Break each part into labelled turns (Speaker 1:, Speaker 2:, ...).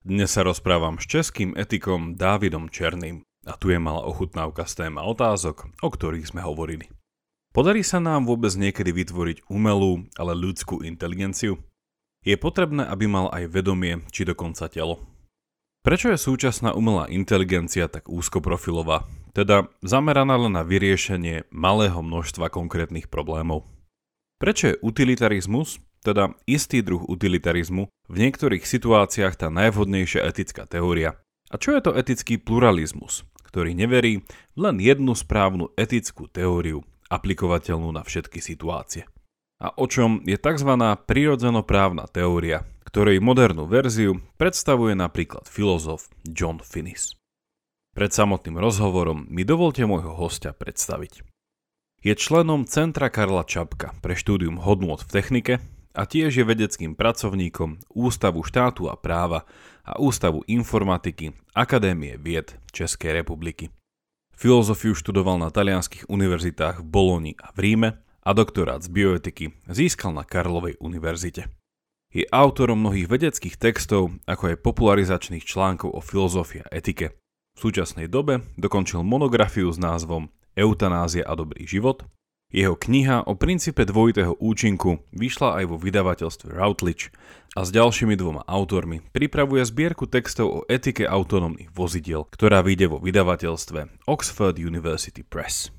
Speaker 1: Dnes sa rozprávam s českým etikom Dávidom Černým a tu je malá ochutnávka z téma otázok, o ktorých sme hovorili. Podarí sa nám vôbec niekedy vytvoriť umelú, ale ľudskú inteligenciu? Je potrebné, aby mal aj vedomie, či dokonca telo. Prečo je súčasná umelá inteligencia tak úzkoprofilová, teda zameraná len na vyriešenie malého množstva konkrétnych problémov? Prečo je utilitarizmus, teda istý druh utilitarizmu, v niektorých situáciách tá najvhodnejšia etická teória. A čo je to etický pluralizmus, ktorý neverí v len jednu správnu etickú teóriu, aplikovateľnú na všetky situácie? A o čom je tzv. prirodzenoprávna teória, ktorej modernú verziu predstavuje napríklad filozof John Finnis. Pred samotným rozhovorom mi dovolte môjho hostia predstaviť. Je členom Centra Karla Čapka pre štúdium hodnôt v technike a tiež je vedeckým pracovníkom Ústavu štátu a práva a Ústavu informatiky Akadémie vied Českej republiky. Filozofiu študoval na talianských univerzitách v Boloni a v Ríme a doktorát z bioetiky získal na Karlovej univerzite. Je autorom mnohých vedeckých textov, ako aj popularizačných článkov o filozofii a etike. V súčasnej dobe dokončil monografiu s názvom Eutanázia a dobrý život jeho kniha o princípe dvojitého účinku vyšla aj vo vydavateľstve Routledge a s ďalšími dvoma autormi pripravuje zbierku textov o etike autonómnych vozidiel, ktorá vyjde vo vydavateľstve Oxford University Press.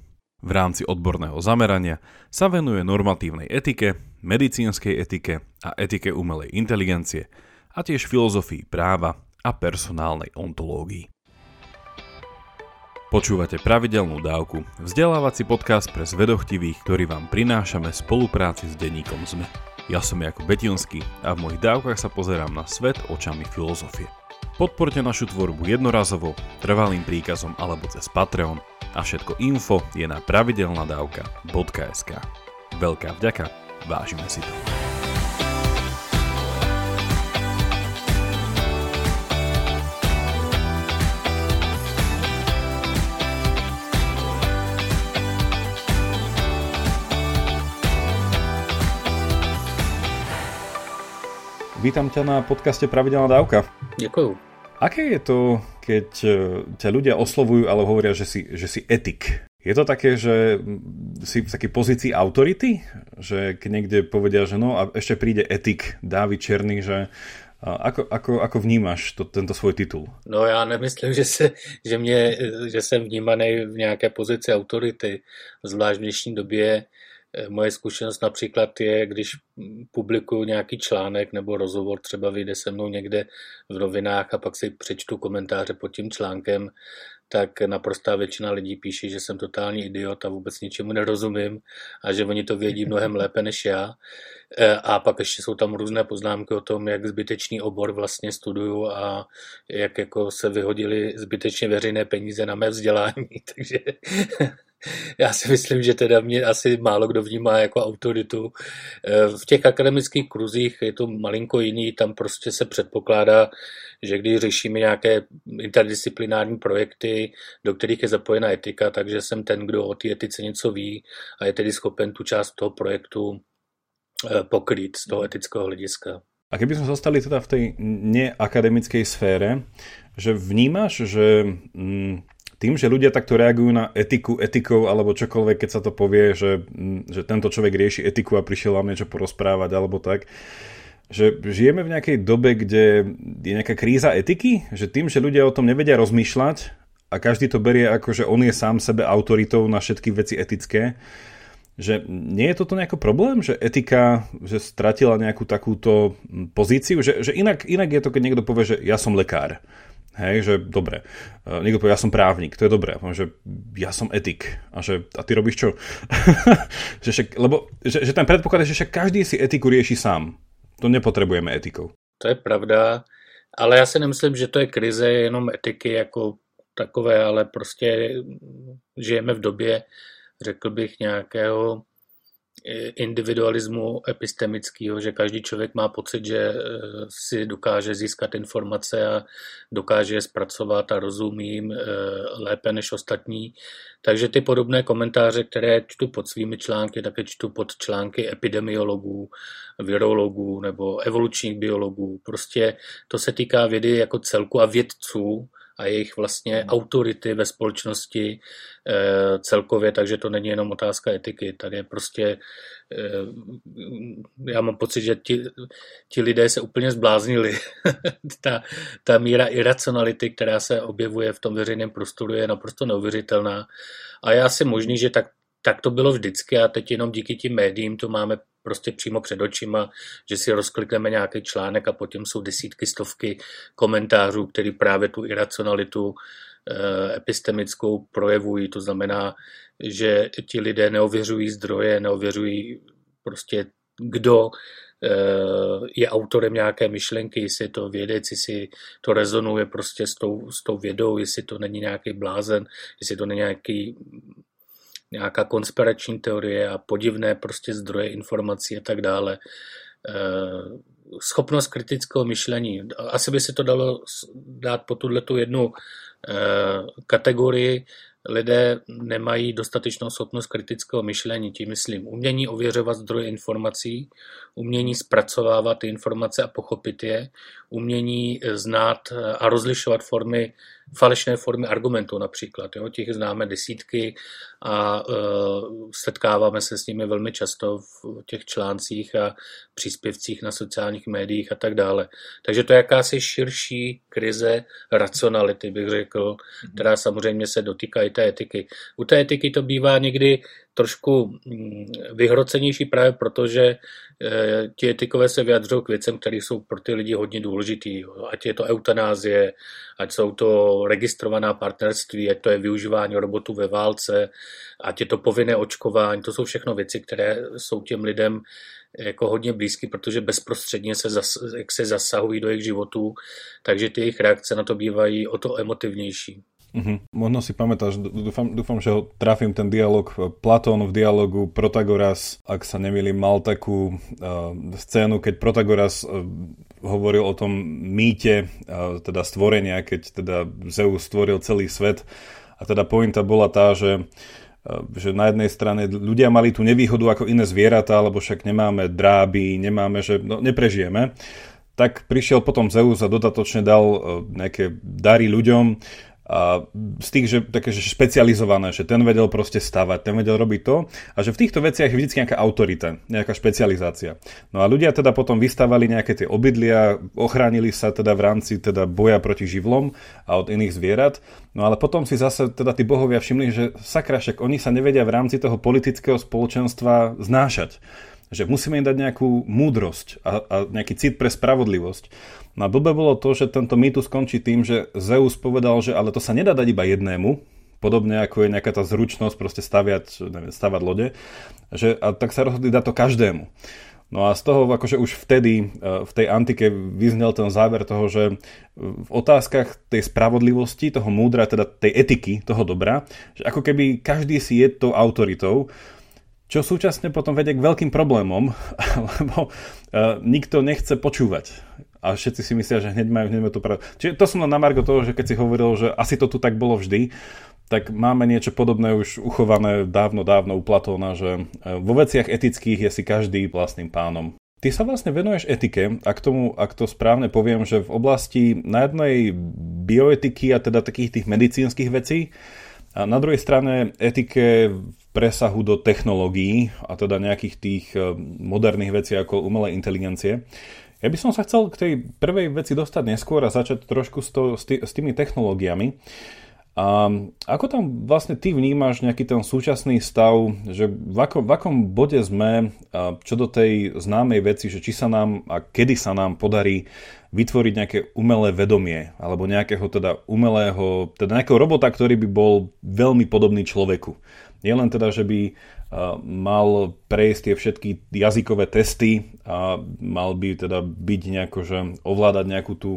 Speaker 1: V rámci odborného zamerania sa venuje normatívnej etike, medicínskej etike a etike umelej inteligencie a tiež filozofii práva a personálnej ontológii. Počúvate pravidelnú dávku, vzdelávací podcast pre zvedochtivých, ktorý vám prinášame v spolupráci s denníkom ZME. Ja som Jakub Betinský a v mojich dávkach sa pozerám na svet očami filozofie. Podporte našu tvorbu jednorazovo, trvalým príkazom alebo cez Patreon a všetko info je na pravidelnadavka.sk. Veľká vďaka, vážime si to. Vítam ťa na podcaste Pravidelná dávka.
Speaker 2: Ďakujú.
Speaker 1: Aké je to, keď e, ťa ľudia oslovujú, ale hovoria, že si, že si etik? Je to také, že si v takej pozícii autority? Že keď niekde povedia, že no a ešte príde etik Dávid Černý, že ako, ako, ako vnímáš to, tento svoj titul?
Speaker 2: No já nemyslím, že, se, že, mě, že jsem vnímaný v nějaké pozici autority, zvlášť v dnešní době, Eh, moje zkušenost například je, když publikuju nějaký článek nebo rozhovor, třeba vyjde se mnou někde v novinách a pak si přečtu komentáře pod tím článkem, tak naprostá většina lidí píše, že jsem totální idiot a vůbec ničemu nerozumím a že oni to vědí mnohem lépe než já. Eh, a pak ještě jsou tam různé poznámky o tom, jak zbytečný obor vlastně studuju a jak jako se vyhodili zbytečně veřejné peníze na mé vzdělání. Takže já si myslím, že teda mě asi málo kdo vnímá jako autoritu. Eh, v těch akademických kruzích je to malinko jiný, tam prostě se předpokládá, že když řešíme nějaké interdisciplinární projekty, do kterých je zapojena etika, takže jsem ten, kdo o té etice něco ví a je tedy schopen tu část toho projektu eh, pokrýt z toho etického hlediska.
Speaker 1: A keby sme zostali teda v tej neakademickej sfére, že vnímaš, že mm, tým, že ľudia takto reagujú na etiku etikou alebo čokoľvek, keď sa to povie, že, že tento človek rieši etiku a prišiel vám niečo porozprávať alebo tak, že žijeme v nejakej dobe, kde je nejaká kríza etiky, že tým, že ľudia o tom nevedia rozmýšľať a každý to berie ako, že on je sám sebe autoritou na všetky veci etické, že nie je toto nejaký problém, že etika že stratila nejakú takúto pozíciu, že, že inak, inak je to, keď niekto povie, že ja som lekár Hej, že dobre. Uh, niekto povie, ja som právnik, to je dobré. Poviem, že ja som etik. A že, a ty robíš čo? že však, lebo, že, že ten predpoklad je, že však každý si etiku rieši sám. To nepotrebujeme etikou.
Speaker 2: To je pravda, ale já si nemyslím, že to je krize jenom etiky jako takové, ale prostě žijeme v době, řekl bych, nějakého individualismu epistemického, že každý člověk má pocit, že eh, si dokáže získat informace a dokáže je zpracovat a rozumí eh, lépe než ostatní. Takže ty podobné komentáře, které čtu pod svými články, také čtu pod články epidemiologů, virologů nebo evolučních biologů. Prostě to se týká vědy jako celku a vědců, a jejich vlastně hmm. autority ve společnosti eh, celkově, takže to není jenom otázka etiky. Tady je prostě, eh, já mám pocit, že ti, ti lidé se úplně zbláznili. ta, ta míra iracionality, která se objevuje v tom veřejném prostoru, je naprosto neuvěřitelná. A je asi možný, že tak, tak to bylo vždycky a teď jenom díky tím médiím to máme prostě přímo před očima, že si rozklikneme nějaký článek a potom jsou desítky, stovky komentářů, který právě tu iracionalitu eh, epistemickou projevují. To znamená, že ti lidé neověřují zdroje, neověřují prostě kdo eh, je autorem nějaké myšlenky, jestli je to vědec, jestli to rezonuje prostě s tou, s tou vědou, jestli to není nějaký blázen, jestli to není nějaký nějaká konspirační teorie a podivné prostě zdroje informací a tak dále. Eh, schopnost kritického myšlení. Asi by se to dalo dát po tuhle tu jednu eh, kategorii. Lidé nemají dostatečnou schopnost kritického myšlení, tím myslím umění ověřovat zdroje informací, umění zpracovávat ty informace a pochopit je, umění znát a rozlišovat formy falešné formy argumentů například. Jo? Těch známe desítky a uh, setkáváme se s nimi velmi často v těch článcích a příspěvcích na sociálních médiích a tak dále. Takže to je jakási širší krize racionality, bych řekl, která samozřejmě se dotýká i té etiky. U té etiky to bývá někdy trošku mm, vyhrocenější právě proto, že eh, ti etikové se vyjadřují k věcem, které jsou pro ty lidi hodně důležitý. Ať je to eutanázie, ať jsou to registrovaná partnerství, ať to je využívání robotů ve válce, ať je to povinné očkování. To jsou všechno věci, které jsou těm lidem jako hodně blízky, protože bezprostředně se, zas, jak se zasahují do jejich životů, takže ty jejich reakce na to bývají o to emotivnější.
Speaker 1: Uh-huh. Možno si pamätáš, dúfam, dúfam, že ho trafím ten dialog. Platón v dialogu Protagoras, ak sa nemýlim, mal takú uh, scénu, keď Protagoras uh, hovoril o tom mýte, uh, teda stvorenia, keď teda Zeus stvoril celý svet. A teda pointa bola tá, že že na jednej strane ľudia mali tú nevýhodu ako iné zvieratá, lebo však nemáme dráby, nemáme, že no, neprežijeme. Tak prišiel potom Zeus a dodatočne dal nejaké dary ľuďom, a z tých, že také že špecializované, že ten vedel proste stavať, ten vedel robiť to a že v týchto veciach je vždy nejaká autorita, nejaká špecializácia. No a ľudia teda potom vystavali nejaké tie obydlia, ochránili sa teda v rámci teda boja proti živlom a od iných zvierat, no ale potom si zase teda tí bohovia všimli, že sakra, však oni sa nevedia v rámci toho politického spoločenstva znášať že musíme im dať nejakú múdrosť a, a nejaký cit pre spravodlivosť. No a blbe bolo to, že tento mýtus skončí tým, že Zeus povedal, že ale to sa nedá dať iba jednému, podobne ako je nejaká tá zručnosť proste staviať, neviem, stavať lode, že, a tak sa rozhodli dať to každému. No a z toho akože už vtedy e, v tej antike vyznel ten záver toho, že v otázkach tej spravodlivosti, toho múdra, teda tej etiky, toho dobra, že ako keby každý si je tou autoritou, čo súčasne potom vedie k veľkým problémom, lebo uh, nikto nechce počúvať. A všetci si myslia, že hneď majú, hneď majú to pravdu. Čiže to som na margo toho, že keď si hovoril, že asi to tu tak bolo vždy, tak máme niečo podobné už uchované dávno, dávno u Platóna, že e, vo veciach etických je si každý vlastným pánom. Ty sa vlastne venuješ etike a k tomu, ak to správne poviem, že v oblasti na jednej bioetiky a teda takých tých medicínskych vecí a na druhej strane etike presahu do technológií a teda nejakých tých e, moderných vecí ako umelej inteligencie. Ja by som sa chcel k tej prvej veci dostať neskôr a začať trošku s, to, s tými technológiami. A ako tam vlastne ty vnímaš nejaký ten súčasný stav, že v, ako, v akom bode sme, čo do tej známej veci, že či sa nám a kedy sa nám podarí vytvoriť nejaké umelé vedomie, alebo nejakého teda umelého, teda nejakého robota, ktorý by bol veľmi podobný človeku. Nie len teda, že by mal prejsť tie všetky jazykové testy a mal by teda byť nejako, že ovládať nejakú tú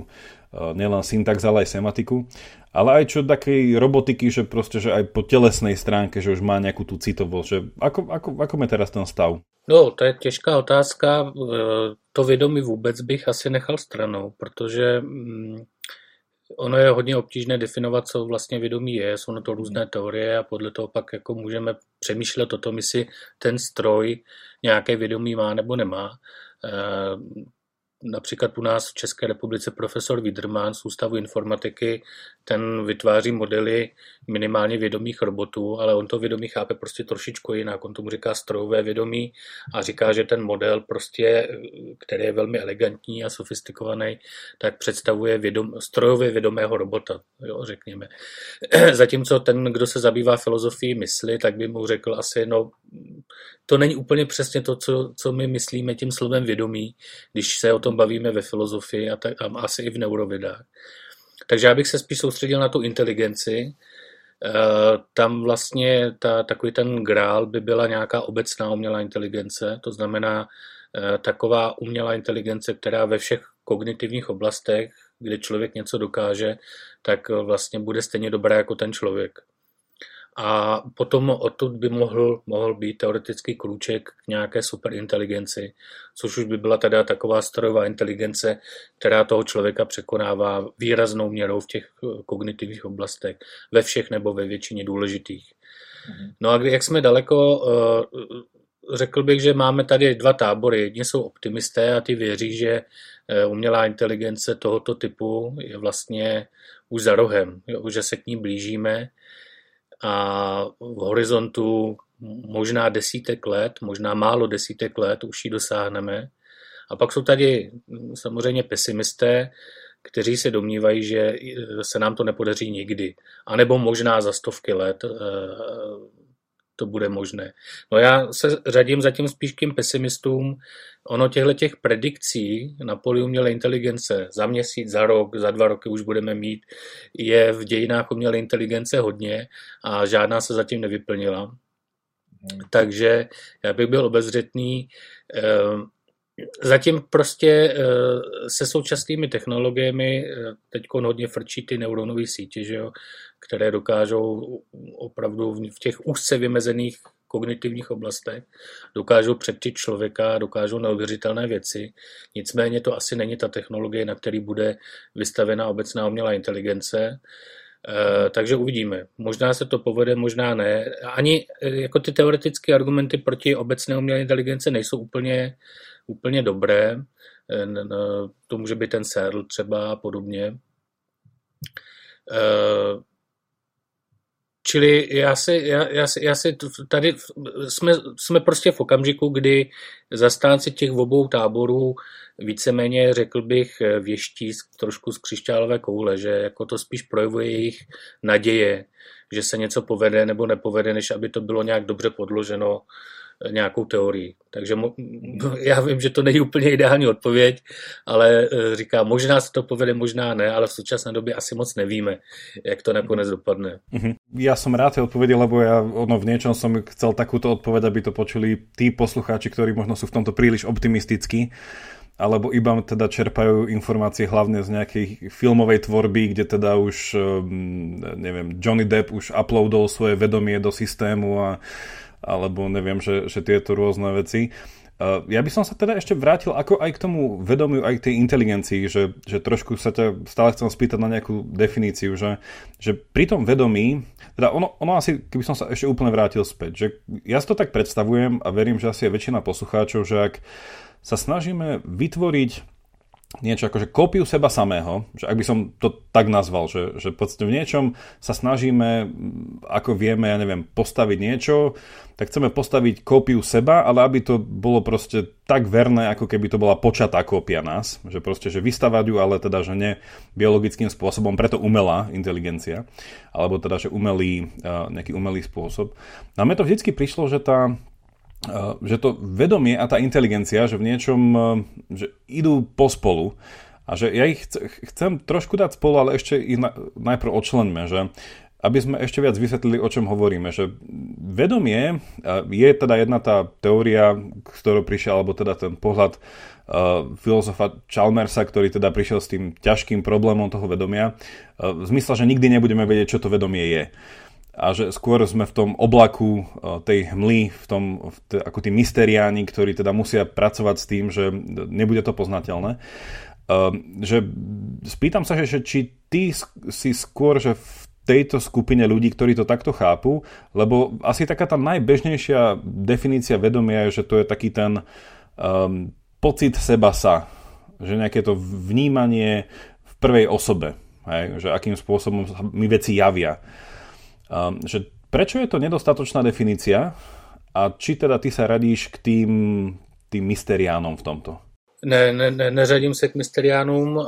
Speaker 1: nielen syntax, ale aj sematiku, ale aj čo takej robotiky, že proste, že aj po telesnej stránke, že už má nejakú tú citovosť, že ako, ako, ako je teraz ten stav?
Speaker 2: No, to je těžká otázka. To vědomí vůbec bych asi nechal stranou, protože mm, ono je hodně obtížné definovat, co vlastně vědomí je. Jsou na to různé teorie a podle toho pak jako můžeme přemýšlet o tom, jestli ten stroj nějaké vědomí má nebo nemá. Například u nás v České republice profesor Widerman z Ústavu informatiky, ten vytváří modely minimálně vědomých robotů, ale on to vědomí chápe prostě trošičku jinak. On tomu říká strojové vědomí a říká, že ten model prostě, který je velmi elegantní a sofistikovaný, tak představuje vědom, strojově vědomého robota, jo, řekněme. Zatímco ten, kdo se zabývá filozofií mysli, tak by mu řekl asi, no, to není úplně přesně to, co, co my myslíme tím slovem vědomí, když se o tom bavíme ve filozofii a, tak, a asi i v neurovědách. Takže já bych se spíš soustředil na tu inteligenci. Eh, tam vlastně ta, takový ten grál by byla nějaká obecná umělá inteligence, to znamená eh, taková umělá inteligence, která ve všech kognitivních oblastech, kde člověk něco dokáže, tak vlastně bude stejně dobrá jako ten člověk a potom odtud by mohl, mohl být teoretický krůček k nějaké superinteligenci, což už by byla teda taková strojová inteligence, která toho člověka překonává výraznou měrou v těch eh, kognitivních oblastech, ve všech nebo ve většině důležitých. Mhm. No a jak jsme daleko, eh, řekl bych, že máme tady dva tábory. Jedni jsou optimisté a ty věří, že eh, umělá inteligence tohoto typu je vlastně už za rohem, že se k ní blížíme a v horizontu možná desítek let, možná málo desítek let už ji dosáhneme. A pak jsou tady samozřejmě pesimisté, kteří se domnívají, že se nám to nepodaří nikdy. A nebo možná za stovky let eh, to bude možné. No já se řadím zatím spíš k těm pesimistům. Ono těchto těch predikcí na poli umělé inteligence za měsíc, za rok, za dva roky už budeme mít, je v dějinách umělé inteligence hodně a žádná se zatím nevyplnila. Hmm. Takže já bych byl obezřetný. Ehm, zatím prostě eh, se současnými technologiemi eh, teď hodně frčí ty neuronové sítě, že jo, které dokážou opravdu v těch úzce vymezených kognitivních oblastech, dokážou předčit člověka, dokážou neuvěřitelné věci. Nicméně to asi není ta technologie, na který bude vystavena obecná umělá inteligence. E, takže uvidíme. Možná se to povede, možná ne. Ani e, jako ty teoretické argumenty proti obecné umělé inteligence nejsou úplně, úplně dobré. E, to může být ten Searle třeba a podobně. Čili já si, já, já, si, já si tady jsme, jsme prostě v okamžiku, kdy zastánci těch obou táborů víceméně, řekl bych, věští trošku z křišťálové koule, že jako to spíš projevuje jejich naděje, že se něco povede nebo nepovede, než aby to bylo nějak dobře podloženo nějakou teorii. Takže mo- já vím, že to není úplně ideální odpověď, ale e, říkám, možná se to povede, možná ne, ale v současné době asi moc nevíme, jak to nakonec dopadne.
Speaker 1: Uh-huh. Já jsem rád tie odpovede, lebo ja ono, v niečom som chcel takúto odpoveď, aby to počuli tí poslucháči, ktorí možno sú v tomto príliš optimistickí alebo iba teda čerpajú informácie hlavne z nejakej filmovej tvorby, kde teda už, neviem, Johnny Depp už uploadol svoje vedomie do systému a alebo neviem, že, že tieto rôzne veci. Uh, ja by som sa teda ešte vrátil ako aj k tomu vedomiu, aj k tej inteligencii, že, že trošku sa ťa stále chcem spýtať na nejakú definíciu, že, že pri tom vedomí, teda ono, ono asi, keby som sa ešte úplne vrátil späť, že ja si to tak predstavujem a verím, že asi je väčšina poslucháčov, že ak sa snažíme vytvoriť niečo akože kópiu seba samého, že ak by som to tak nazval, že, že v niečom sa snažíme, ako vieme, ja neviem, postaviť niečo, tak chceme postaviť kópiu seba, ale aby to bolo proste tak verné, ako keby to bola počatá kópia nás, že proste, že vystavať ju, ale teda, že ne biologickým spôsobom, preto umelá inteligencia, alebo teda, že umelý, nejaký umelý spôsob. No a mne to vždycky prišlo, že tá, že to vedomie a tá inteligencia, že v niečom že idú pospolu a že ja ich chcem trošku dať spolu, ale ešte ich najprv odčlenme, že aby sme ešte viac vysvetlili, o čom hovoríme, že vedomie je teda jedna tá teória, z ktorou prišiel, alebo teda ten pohľad filozofa Chalmersa, ktorý teda prišiel s tým ťažkým problémom toho vedomia, v zmysle, že nikdy nebudeme vedieť, čo to vedomie je. A že skôr sme v tom oblaku tej hmly, v tom, v t- ako tí mysteriáni, ktorí teda musia pracovať s tým, že nebude to poznateľné. Že spýtam sa, že či ty si skôr, že v tejto skupine ľudí, ktorí to takto chápu, lebo asi taká tá najbežnejšia definícia vedomia je, že to je taký ten um, pocit seba sa, že nejaké to vnímanie v prvej osobe, hej, že akým spôsobom mi veci javia. Um, že prečo je to nedostatočná definícia a či teda ty sa radíš k tým, tým mysteriánom v tomto?
Speaker 2: Ne, ne, ne, neřadím se k mysteriánům, uh,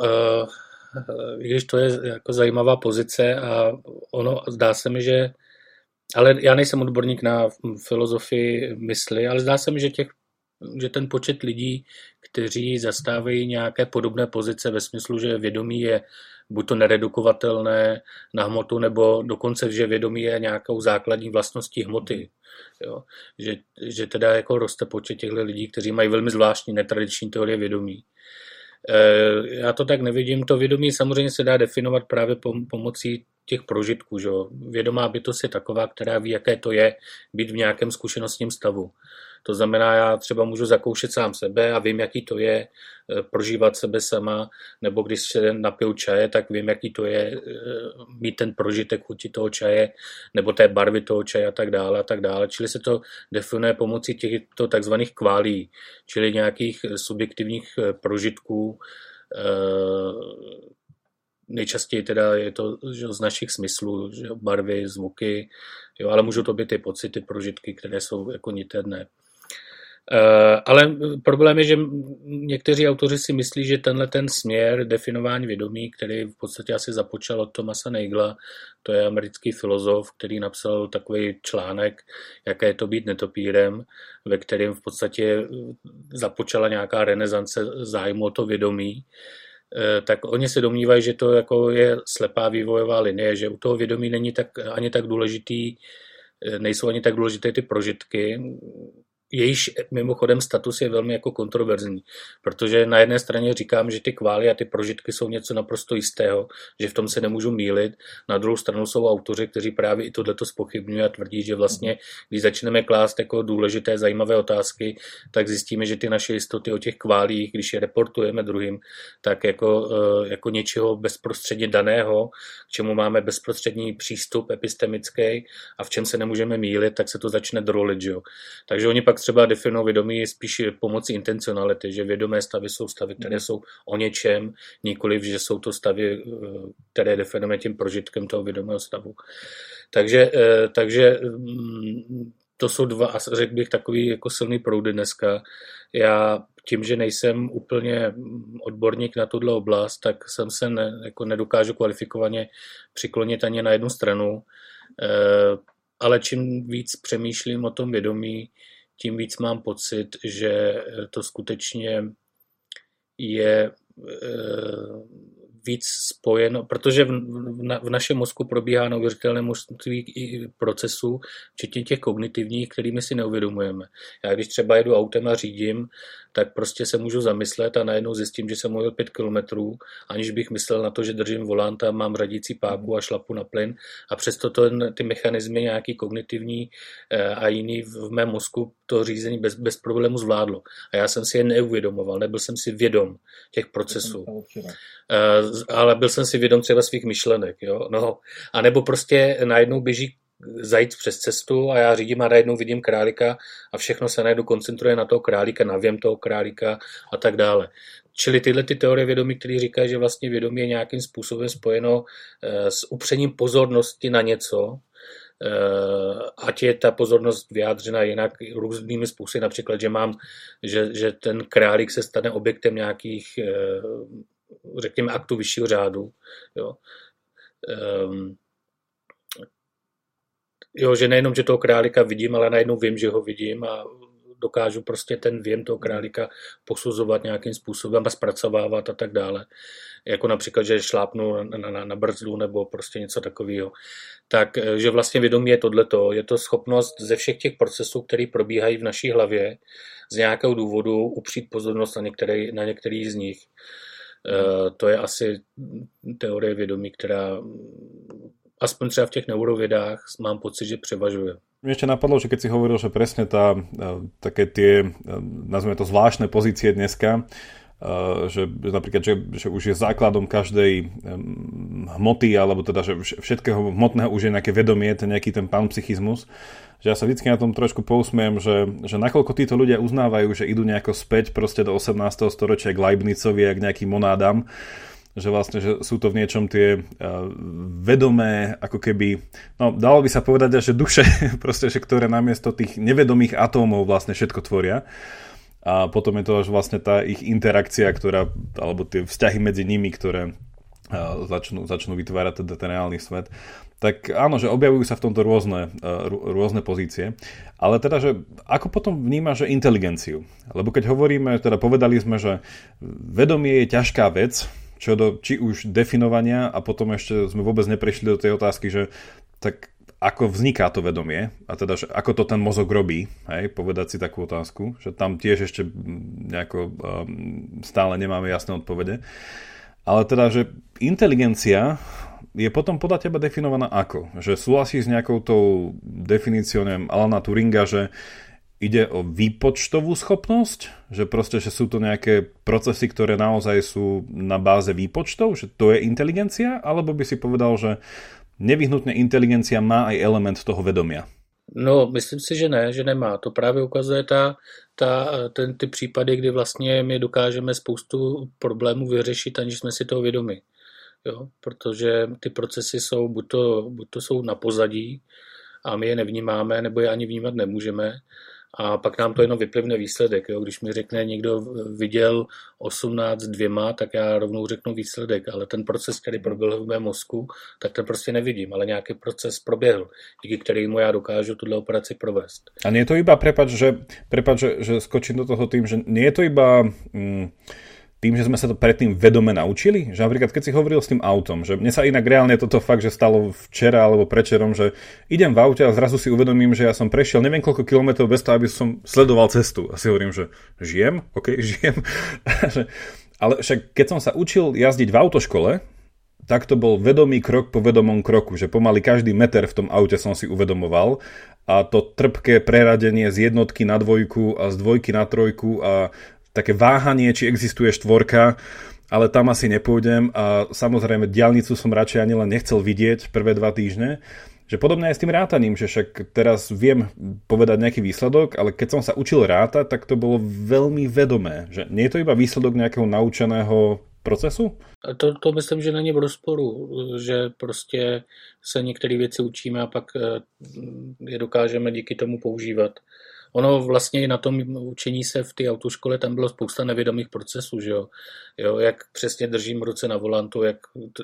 Speaker 2: když to je jako zajímavá pozice a ono zdá se mi, že ale já nejsem odborník na filozofii mysli, ale zdá se mi, že, těch, že ten počet lidí, kteří zastávají nějaké podobné pozice ve smyslu, že vědomí je buď to neredukovatelné na hmotu, nebo dokonce, že vědomí je nějakou základní vlastností hmoty. Jo? Že, že teda jako roste počet těchto lidí, kteří mají velmi zvláštní netradiční teorie vědomí. E, já to tak nevidím. To vědomí samozřejmě se dá definovat právě pomocí těch prožitků. Že? Vědomá bytost je taková, která ví, jaké to je být v nějakém zkušenostním stavu. To znamená, já třeba můžu zakoušet sám sebe a vím, jaký to je eh, prožívat sebe sama, nebo když se napiju čaje, tak vím, jaký to je eh, mít ten prožitek chuti toho čaje, nebo té barvy toho čaje a tak dále a tak dále. Čili se to definuje pomocí těchto takzvaných kválí, čili nějakých subjektivních eh, prožitků, nejčastěji teda je to že, z našich smyslů, že, barvy, zvuky, jo, ale můžou to být i pocity, prožitky, které jsou jako niterné. Eh, ale problém je, že někteří autoři si myslí, že tenhle ten směr definování vědomí, který v podstatě asi započal od Tomasa Neigla, to je americký filozof, který napsal takový článek, jaké je to být netopírem, ve kterém v podstatě započala nějaká renesance zájmu o to vědomí, eh, tak oni se domnívají, že to jako je slepá vývojová linie, že u toho vědomí není tak, ani tak důležitý, eh, nejsou ani tak důležité ty prožitky, jejíž mimochodem status je velmi jako kontroverzní, protože na jedné straně říkám, že ty kvály a ty prožitky jsou něco naprosto jistého, že v tom se nemůžu mílit, na druhou stranu jsou autoři, kteří právě i tohleto spochybňují a tvrdí, že vlastně, když začneme klást jako důležité, zajímavé otázky, tak zjistíme, že ty naše jistoty o těch kválích, když je reportujeme druhým, tak jako, eh, jako něčeho bezprostředně daného, k čemu máme bezprostřední přístup epistemický a v čem se nemůžeme mílit, tak se to začne drolit. Takže oni pak třeba definují vědomí spíš pomocí intencionality, že vědomé stavy jsou stavy, které mhm. jsou o něčem, nikoliv, že jsou to stavy, eh, které definujeme tím prožitkem toho vědomého stavu. Takže, eh, takže mm, to jsou dva, řekl bych, takový jako silný proudy dneska. Já tím, že nejsem úplně odborník na tuhle oblast, tak jsem se ne, jako nedokážu kvalifikovaně přiklonit ani na jednu stranu. Eh, ale čím víc přemýšlím o tom vědomí, tím víc mám pocit, že to skutečně je eh, víc spojeno, protože v, v, v našem mozku probíhá neuvěřitelné množství procesů, včetně těch kognitivních, kterými si neuvědomujeme. Já když třeba jedu autem a řídím, tak prostě se můžu zamyslet a najednou zjistím, že jsem mluvil pět kilometrů, aniž bych myslel na to, že držím volant a mám radící páku a šlapu na plyn a přesto to, ty mechanismy nějaký kognitivní eh, a jiný v mém mozku to řízení bez, bez problému zvládlo. A já jsem si je neuvědomoval, nebyl jsem si vědom těch procesů. Ale byl jsem si vědom třeba svých myšlenek. Jo? No, a nebo prostě najednou běží zajít přes cestu a já řídím a najednou vidím králika a všechno se najednou koncentruje na toho králíka, na věm toho králíka a tak dále. Čili tyhle ty teorie vědomí, které říkají, že vlastně vědomí je nějakým způsobem spojeno eh, s upřením pozornosti na něco, eh, ať je ta pozornost vyjádřena jinak různými způsoby, například, že mám, že, že ten králík se stane objektem nějakých, eh, řekněme, aktů vyššího řádu. Jo. Um, jo, že nejenom, že toho králíka vidím, ale najednou vím, že ho vidím a dokážu prostě ten věm toho králíka posuzovat nějakým způsobem a zpracovávat a tak dále. Jako například, že šlápnu na, na, na brzdu nebo prostě něco takového. Tak, eh, že vlastně vědomí je tohleto. Je to schopnost ze všech těch procesů, které probíhají v naší hlavě, z nějakého důvodu upřít pozornost na některý, na některý z nich. Uh, to je asi teorie vědomí, která aspoň třeba v těch neurovědách mám pocit, že převažuje.
Speaker 1: Mne ešte napadlo, že keď si hovoril, že presne tá, také tie, nazveme to zvláštne pozície dneska, že napríklad, že, že už je základom každej hmoty, alebo teda, že všetkého hmotného už je nejaké vedomie, ten nejaký ten panpsychizmus, že ja sa vždycky na tom trošku pousmiem, že, že nakoľko títo ľudia uznávajú, že idú nejako späť proste do 18. storočia k Leibnicovi a k nejakým monádam, že vlastne že sú to v niečom tie uh, vedomé, ako keby, no dalo by sa povedať, že duše, proste, že ktoré namiesto tých nevedomých atómov vlastne všetko tvoria. A potom je to až vlastne tá ich interakcia, ktorá, alebo tie vzťahy medzi nimi, ktoré uh, začnú, začnú vytvárať teda ten reálny svet. Tak áno, že objavujú sa v tomto rôzne, uh, rôzne pozície. Ale teda, že ako potom vníma, že inteligenciu? Lebo keď hovoríme, teda povedali sme, že vedomie je ťažká vec, čo do či už definovania a potom ešte sme vôbec neprešli do tej otázky, že tak ako vzniká to vedomie a teda, že ako to ten mozog robí, hej, povedať si takú otázku, že tam tiež ešte nejako um, stále nemáme jasné odpovede. Ale teda, že inteligencia je potom podľa teba definovaná ako? Že súhlasí s nejakou tou definíciou neviem, Alana Turinga, že ide o výpočtovú schopnosť, že proste, že sú to nejaké procesy, ktoré naozaj sú na báze výpočtov, že to je inteligencia, alebo by si povedal, že nevyhnutne inteligencia má aj element toho vedomia?
Speaker 2: No, myslím si, že ne, že nemá. To právě ukazuje ta, ta, ten, ty případy, kdy vlastně my dokážeme spoustu problémů vyřešit, aniž jsme si toho vědomi. Jo? Protože ty procesy jsou, buď to, buď to jsou na pozadí a my je nevnímáme, nebo je ani vnímat nemůžeme, a pak nám to jenom vyplivne výsledek. Jo. Když mi řekne někdo viděl 18 dvěma, tak já rovnou řeknu výsledek, ale ten proces, který proběhl v mém mozku, tak ten prostě nevidím, ale nějaký proces proběhl, díky kterému já dokážu tuhle operaci provést.
Speaker 1: A je to iba, prepač, že, prepač, že, že skočím do toho tým, že nie je to iba... Mm, tým, že sme sa to predtým vedome naučili? Že napríklad, keď si hovoril s tým autom, že mne sa inak reálne toto fakt, že stalo včera alebo prečerom, že idem v aute a zrazu si uvedomím, že ja som prešiel neviem koľko kilometrov bez toho, aby som sledoval cestu. A si hovorím, že žijem? OK, žijem. Ale však keď som sa učil jazdiť v autoškole, tak to bol vedomý krok po vedomom kroku, že pomaly každý meter v tom aute som si uvedomoval a to trpké preradenie z jednotky na dvojku a z dvojky na trojku a také váhanie, či existuje štvorka, ale tam asi nepôjdem a samozrejme diálnicu som radšej ani len nechcel vidieť prvé dva týždne. Že podobne aj s tým rátaním, že však teraz viem povedať nejaký výsledok, ale keď som sa učil rátať, tak to bolo veľmi vedomé. Že nie je to iba výsledok nejakého naučeného procesu?
Speaker 2: To, to myslím, že není v rozporu, že prostě se některé věci učíme a pak eh, je dokážeme díky tomu používat. Ono vlastně i na tom učení se v té autoškole tam bylo spousta nevědomých procesů, že jo? jo jak přesně držím ruce na volantu, jak,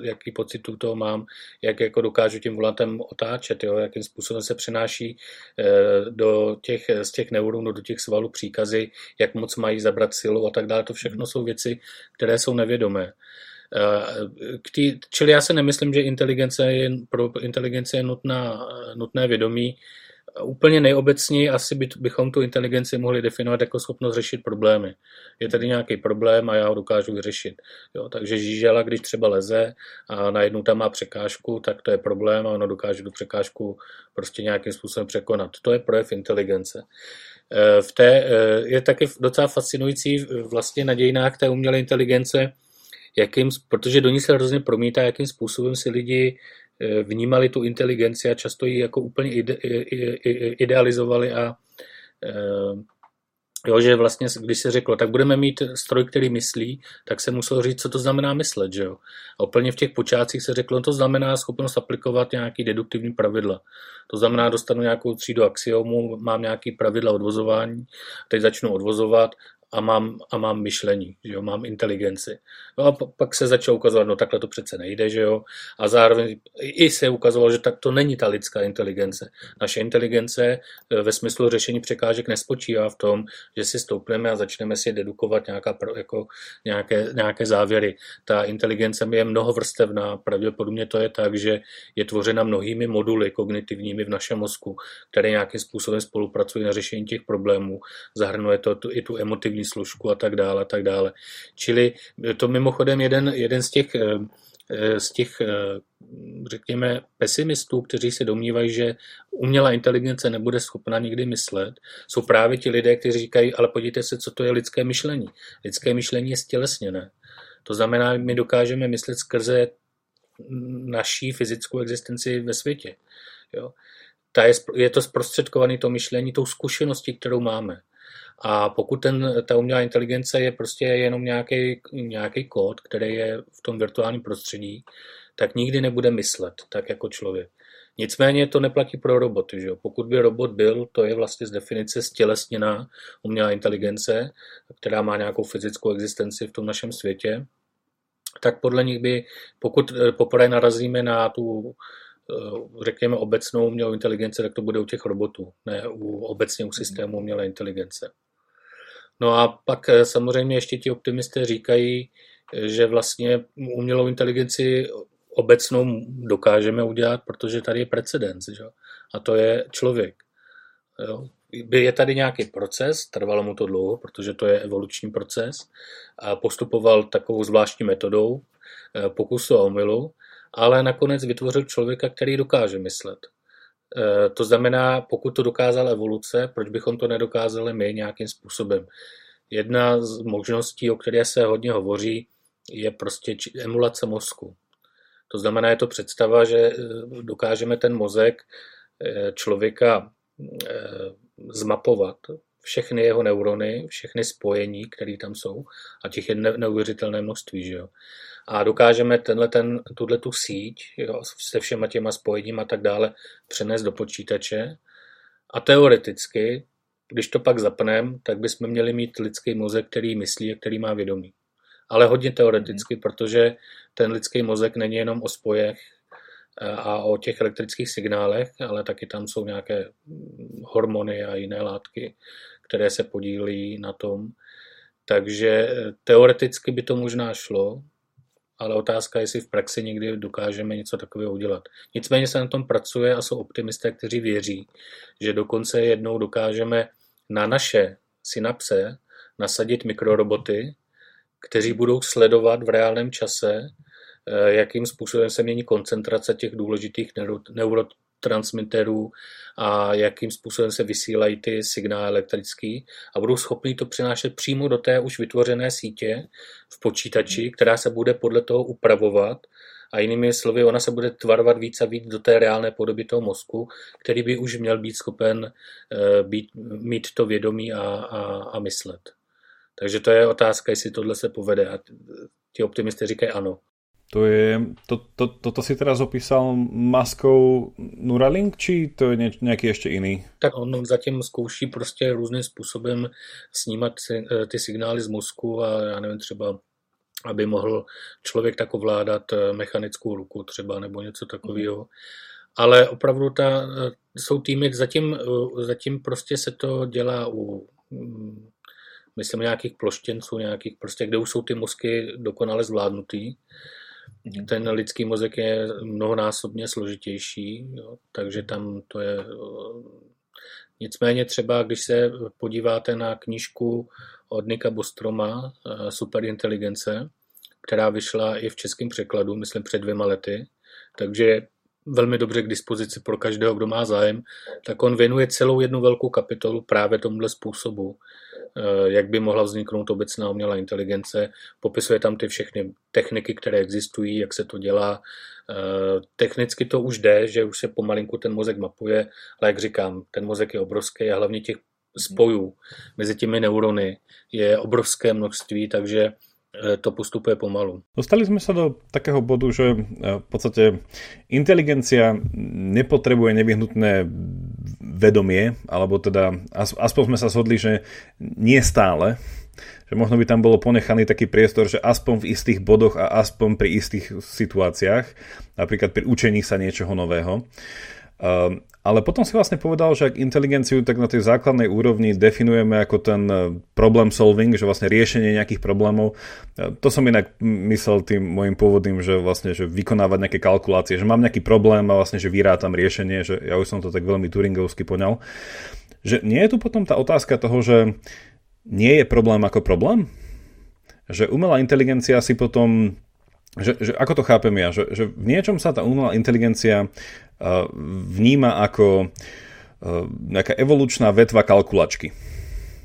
Speaker 2: jaký pocit toho mám, jak jako dokážu tím volantem otáčet, jo? jakým způsobem se přenáší eh, do těch, z těch neuronů do těch svalů příkazy, jak moc mají zabrat silu a tak dále. To všechno jsou věci, které jsou nevědomé. Eh, k tý, čili já se nemyslím, že inteligence je, pro inteligence je nutná, nutné vědomí, Úplně nejobecněji asi by, bychom tu inteligenci mohli definovat jako schopnost řešit problémy. Je tady nějaký problém a já ho dokážu vyřešit. Jo, takže žížela, když třeba leze a najednou tam má překážku, tak to je problém a ono dokáže tu překážku prostě nějakým způsobem překonat. To je projev inteligence. E, v té, e, je taky docela fascinující vlastně na dějinách té umělé inteligence, jakým, protože do ní se hrozně promítá, jakým způsobem si lidi Eh, vnímali tu inteligenci a často ji jako úplně ide, idealizovali a eh, Jo, že vlastně, když se řeklo, tak budeme mít stroj, který myslí, tak se muselo říct, co to znamená myslet, že jo. A úplně v těch počátcích se řeklo, no to znamená schopnost aplikovat nějaký deduktivní pravidla. To znamená, dostanu nějakou třídu axiomu, mám nějaký pravidla odvozování, teď začnu odvozovat a mám, a mám myšlení, že jo, mám inteligenci. No a pak se začalo ukazovat, no takhle to přece nejde, že jo, a zároveň i se ukazovalo, že tak to není ta lidská inteligence. Naše inteligence eh, ve smyslu řešení překážek nespočívá v tom, že si stoupneme a začneme si dedukovat nějaká, jako nějaké, nějaké závěry. Ta inteligence je mnohovrstevná, pravděpodobně to je tak, že je tvořena mnohými moduly kognitivními v našem mozku, které nějakým způsobem spolupracují na řešení těch problémů. Zahrnuje to tu, i tu emotivní služku a tak dále, a tak dále. Čili to mimochodem jeden, jeden z těch, eh, z těch eh, řekněme, pesimistů, kteří se domnívají, že umělá inteligence nebude schopna nikdy myslet, jsou právě ti lidé, kteří říkají, ale podívejte se, co to je lidské myšlení. Lidské myšlení je stělesněné. To znamená, my dokážeme myslet skrze naší fyzickou existenci ve světě. Jo. Ta je, je to zprostředkované to myšlení tou zkušeností, kterou máme. A pokud ten, ta umělá inteligence je prostě jenom nějaký, nějaký kód, který je v tom virtuálním prostředí, tak nikdy nebude myslet tak jako člověk. Nicméně to neplatí pro roboty. Že? Pokud by robot byl, to je vlastně z definice stělesněná umělá inteligence, která má nějakou fyzickou existenci v tom našem světě, tak podle nich by, pokud eh, poprvé narazíme na tu eh, řekněme obecnou umělou inteligenci, tak to bude u těch robotů, ne u obecně u systému umělé inteligence. No a pak eh, samozřejmě ještě ti optimisté říkají, že vlastně umělou inteligenci obecnou dokážeme udělat, protože tady je precedens, že? a to je člověk. Jo? Je tady nějaký proces, trvalo mu to dlouho, protože to je evoluční proces, a postupoval takovou zvláštní metodou eh, pokusu a omylu, ale nakonec vytvořil člověka, který dokáže myslet. Eh, to znamená, pokud to dokázala evoluce, proč bychom to nedokázali my nějakým způsobem? Jedna z možností, o které se hodně hovoří, je prostě emulace mozku. To znamená, je to představa, že eh, dokážeme ten mozek eh, člověka zmapovat, všechny jeho neurony, všechny spojení, které tam jsou, a těch je neuvěřitelné množství, že jo. A dokážeme tenhle ten, tuhle tu síť jo, se všema těma spojením a tak dále přenést do počítače. A teoreticky, když to pak zapneme, tak bychom měli mít lidský mozek, který myslí a který má vědomí ale hodně teoreticky, protože ten lidský mozek není jenom o spojech eh, a o těch elektrických signálech, ale taky tam jsou nějaké hormony a jiné látky, které se podílí na tom. Takže eh, teoreticky by to možná šlo, ale otázka je, jestli v praxi někdy dokážeme něco takového udělat. Nicméně se na tom pracuje a jsou optimisté, kteří věří, že dokonce jednou dokážeme na naše synapse nasadit mikroroboty, kteří budou sledovat v reálném čase, eh, jakým způsobem se mění koncentrace těch důležitých neurotransmiterů a jakým způsobem se vysílají ty signály elektrické a budou schopni to přenášet přímo do té už vytvořené sítě v počítači, která se bude podle toho upravovat a jinými slovy, ona se bude tvarovat víc a víc do té reálné podoby toho mozku, který by už měl být schopen eh, být, mít to vědomí a, a, a myslet. Takže to je otázka, jestli tohle se povede. A ti optimisty říkají ano.
Speaker 1: To je, to, to, toto si teraz opísal maskou Neuralink, či to je nějaký ještě jiný?
Speaker 2: Tak on zatím zkouší prostě různým způsobem snímat eh, ty signály z mozku a já nevím, třeba aby mohl člověk tak ovládat eh, mechanickou ruku třeba nebo něco takového. Ale opravdu ta, eh, jsou týmy, zatím, zatím prostě se to dělá u mm, myslím nějakých ploštěnců, nějakých prostě, kde už jsou ty mozky dokonale zvládnutý. Mhm. Ten lidský mozek je mnohonásobně složitější, jo, takže tam to je... Nicméně třeba, když se podíváte na knížku od Nika Bostroma eh, Superinteligence, která vyšla i v českém překladu, myslím před dvěma lety, takže velmi dobře k dispozici pro každého, kdo má zájem, tak on věnuje celou jednu velkou kapitolu právě tomuhle způsobu, jak by mohla vzniknout obecná umělá inteligence. Popisuje tam ty všechny techniky, které existují, jak se to dělá. Eh, technicky to už jde, že už se pomalinku ten mozek mapuje, ale jak říkám, ten mozek je obrovský a hlavně těch spojů mezi těmi neurony je obrovské množství, takže eh, to postupuje pomalu.
Speaker 1: Dostali jsme se do takého bodu, že v podstatě inteligencia nepotřebuje nevyhnutné vedomie, alebo teda aspoň sme sa shodli, že nie stále, že možno by tam bolo ponechaný taký priestor, že aspoň v istých bodoch a aspoň pri istých situáciách, napríklad pri učení sa niečoho nového. Ale potom si vlastne povedal, že ak inteligenciu tak na tej základnej úrovni definujeme ako ten e, problem solving, že vlastne riešenie nejakých problémov. E, to som inak myslel tým môjim pôvodným, že vlastne že vykonávať nejaké kalkulácie, že mám nejaký problém a vlastne že vyrátam riešenie, že ja už som to tak veľmi turingovsky poňal. Že nie je tu potom tá otázka toho, že nie je problém ako problém? Že umelá inteligencia si potom že, že ako to chápem ja, že, že v niečom sa tá umelá inteligencia vníma ako uh, nejaká evolučná vetva kalkulačky.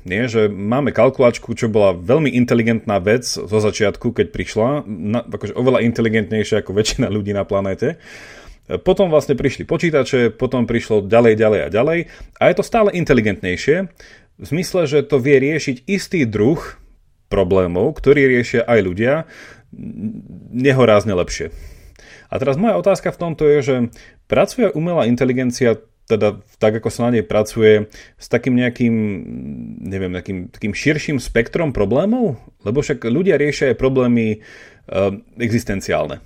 Speaker 1: Nie, že máme kalkulačku, čo bola veľmi inteligentná vec zo začiatku, keď prišla, na, akože oveľa inteligentnejšia ako väčšina ľudí na planéte. Potom vlastne prišli počítače, potom prišlo ďalej, ďalej a ďalej a je to stále inteligentnejšie v zmysle, že to vie riešiť istý druh problémov, ktorý riešia aj ľudia, nehorázne lepšie. A teraz moja otázka v tomto je, že pracuje umelá inteligencia teda tak, ako sa na nej pracuje, s takým nejakým, neviem, takým, takým širším spektrom problémov? Lebo však ľudia riešia aj problémy uh, existenciálne.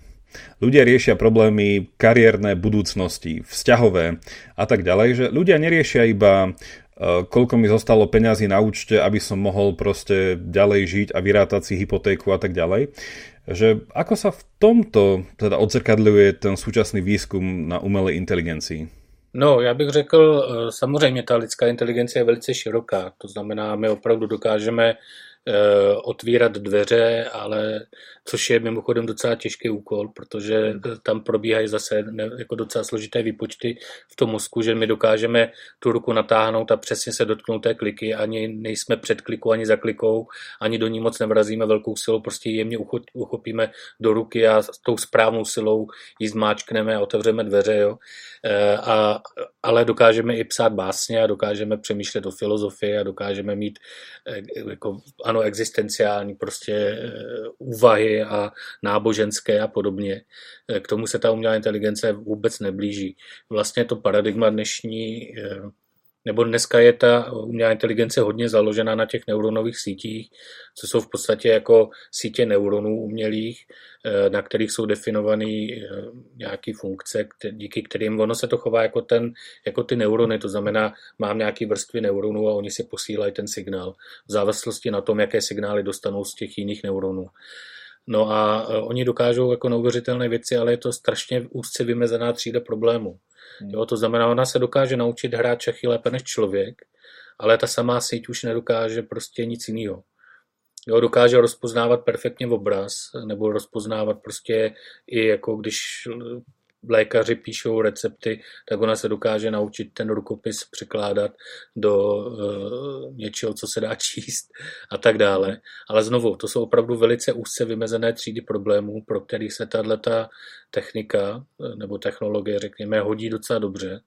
Speaker 1: Ľudia riešia problémy kariérne, budúcnosti, vzťahové a tak ďalej, že ľudia neriešia iba uh, koľko mi zostalo peňazí na účte, aby som mohol proste ďalej žiť a vyrátať si hypotéku a tak ďalej že ako sa v tomto teda odzrkadľuje ten súčasný výskum na umelej inteligencii?
Speaker 2: No, já bych řekl, eh, samozřejmě ta lidská inteligence je velice široká, to znamená, my opravdu dokážeme Eh, otvírat dveře, ale což je mimochodem docela těžký úkol, protože tam probíhají zase jako docela složité výpočty v tom mozku, že my dokážeme tu ruku natáhnout a přesně se dotknout té kliky, ani nejsme před klikou, ani za klikou, ani do ní moc nevrazíme velkou silou, prostě jemně uchopíme do ruky a s tou správnou silou ji zmáčkneme a otevřeme dveře, jo. Eh, a, ale dokážeme i psát básně a dokážeme přemýšlet o filozofii a dokážeme mít eh, jako, ano, existenciální prostě eh, a náboženské a podobně. Eh, k tomu se ta umělá inteligence vůbec neblíží. Vlastně to paradigma dnešní eh, nebo dneska je ta umělá inteligence hodně založena na těch neuronových sítích, co jsou v podstatě jako sítě neuronů umělých, eh, na kterých jsou definované nějaké funkce, díky kterým ono se to chová jako, ten, jako ty neurony, to znamená, mám nějaké vrstvy neuronů a oni si posílají ten signál v závislosti na tom, jaké signály dostanou z těch jiných neuronů. No a eh, oni dokážou jako neuvěřitelné věci, ale je to strašně úzce vymezená třída problémů. Jo, to znamená, ona se dokáže naučit hrát šachy lépe než člověk, ale ta samá síť už nedokáže prostě nic jiného. Jo, dokáže rozpoznávat perfektně obraz, nebo rozpoznávat prostě i jako když lékaři píšou recepty, tak ona se dokáže naučit ten rukopis překládat do uh, něčeho, co se dá číst a tak dále. Ale znovu, to jsou opravdu velice úzce vymezené třídy problémů, pro který se tato technika eh, nebo technologie, řekněme, hodí docela dobře.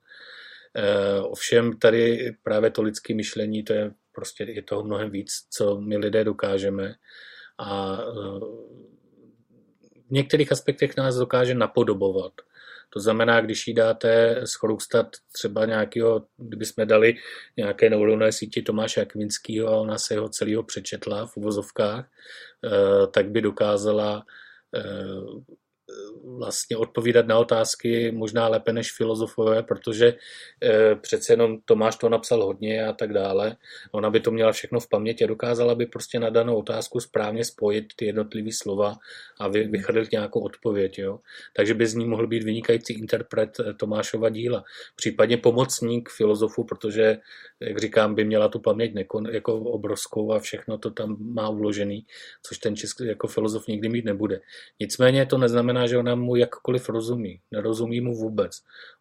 Speaker 2: Uh, ovšem tady právě to lidské myšlení, to je prostě je toho mnohem víc, co my lidé dokážeme a uh, v některých aspektech nás dokáže napodobovat. To znamená, když jí dáte schroustat třeba nějakého, kdyby jsme dali nějaké neuronové síti Tomáše Akvinského a ona se ho celého přečetla v uvozovkách, eh, tak by dokázala eh, vlastně odpovídat na otázky možná lépe než filozofové, protože e, přece jenom Tomáš to napsal hodně a tak dále. Ona by to měla všechno v paměti, dokázala by prostě na danou otázku správně spojit ty jednotlivé slova a vy, vychrlit nějakou odpověď. Jo? Takže by z ní mohl být vynikající interpret eh, Tomášova díla. Případně pomocník filozofu, protože, jak říkám, by měla tu paměť nekon, jako obrovskou a všechno to tam má uložený, což ten český jako filozof nikdy mít nebude. Nicméně to neznamená, že ona mu jakkoliv rozumí. Nerozumí mu vůbec.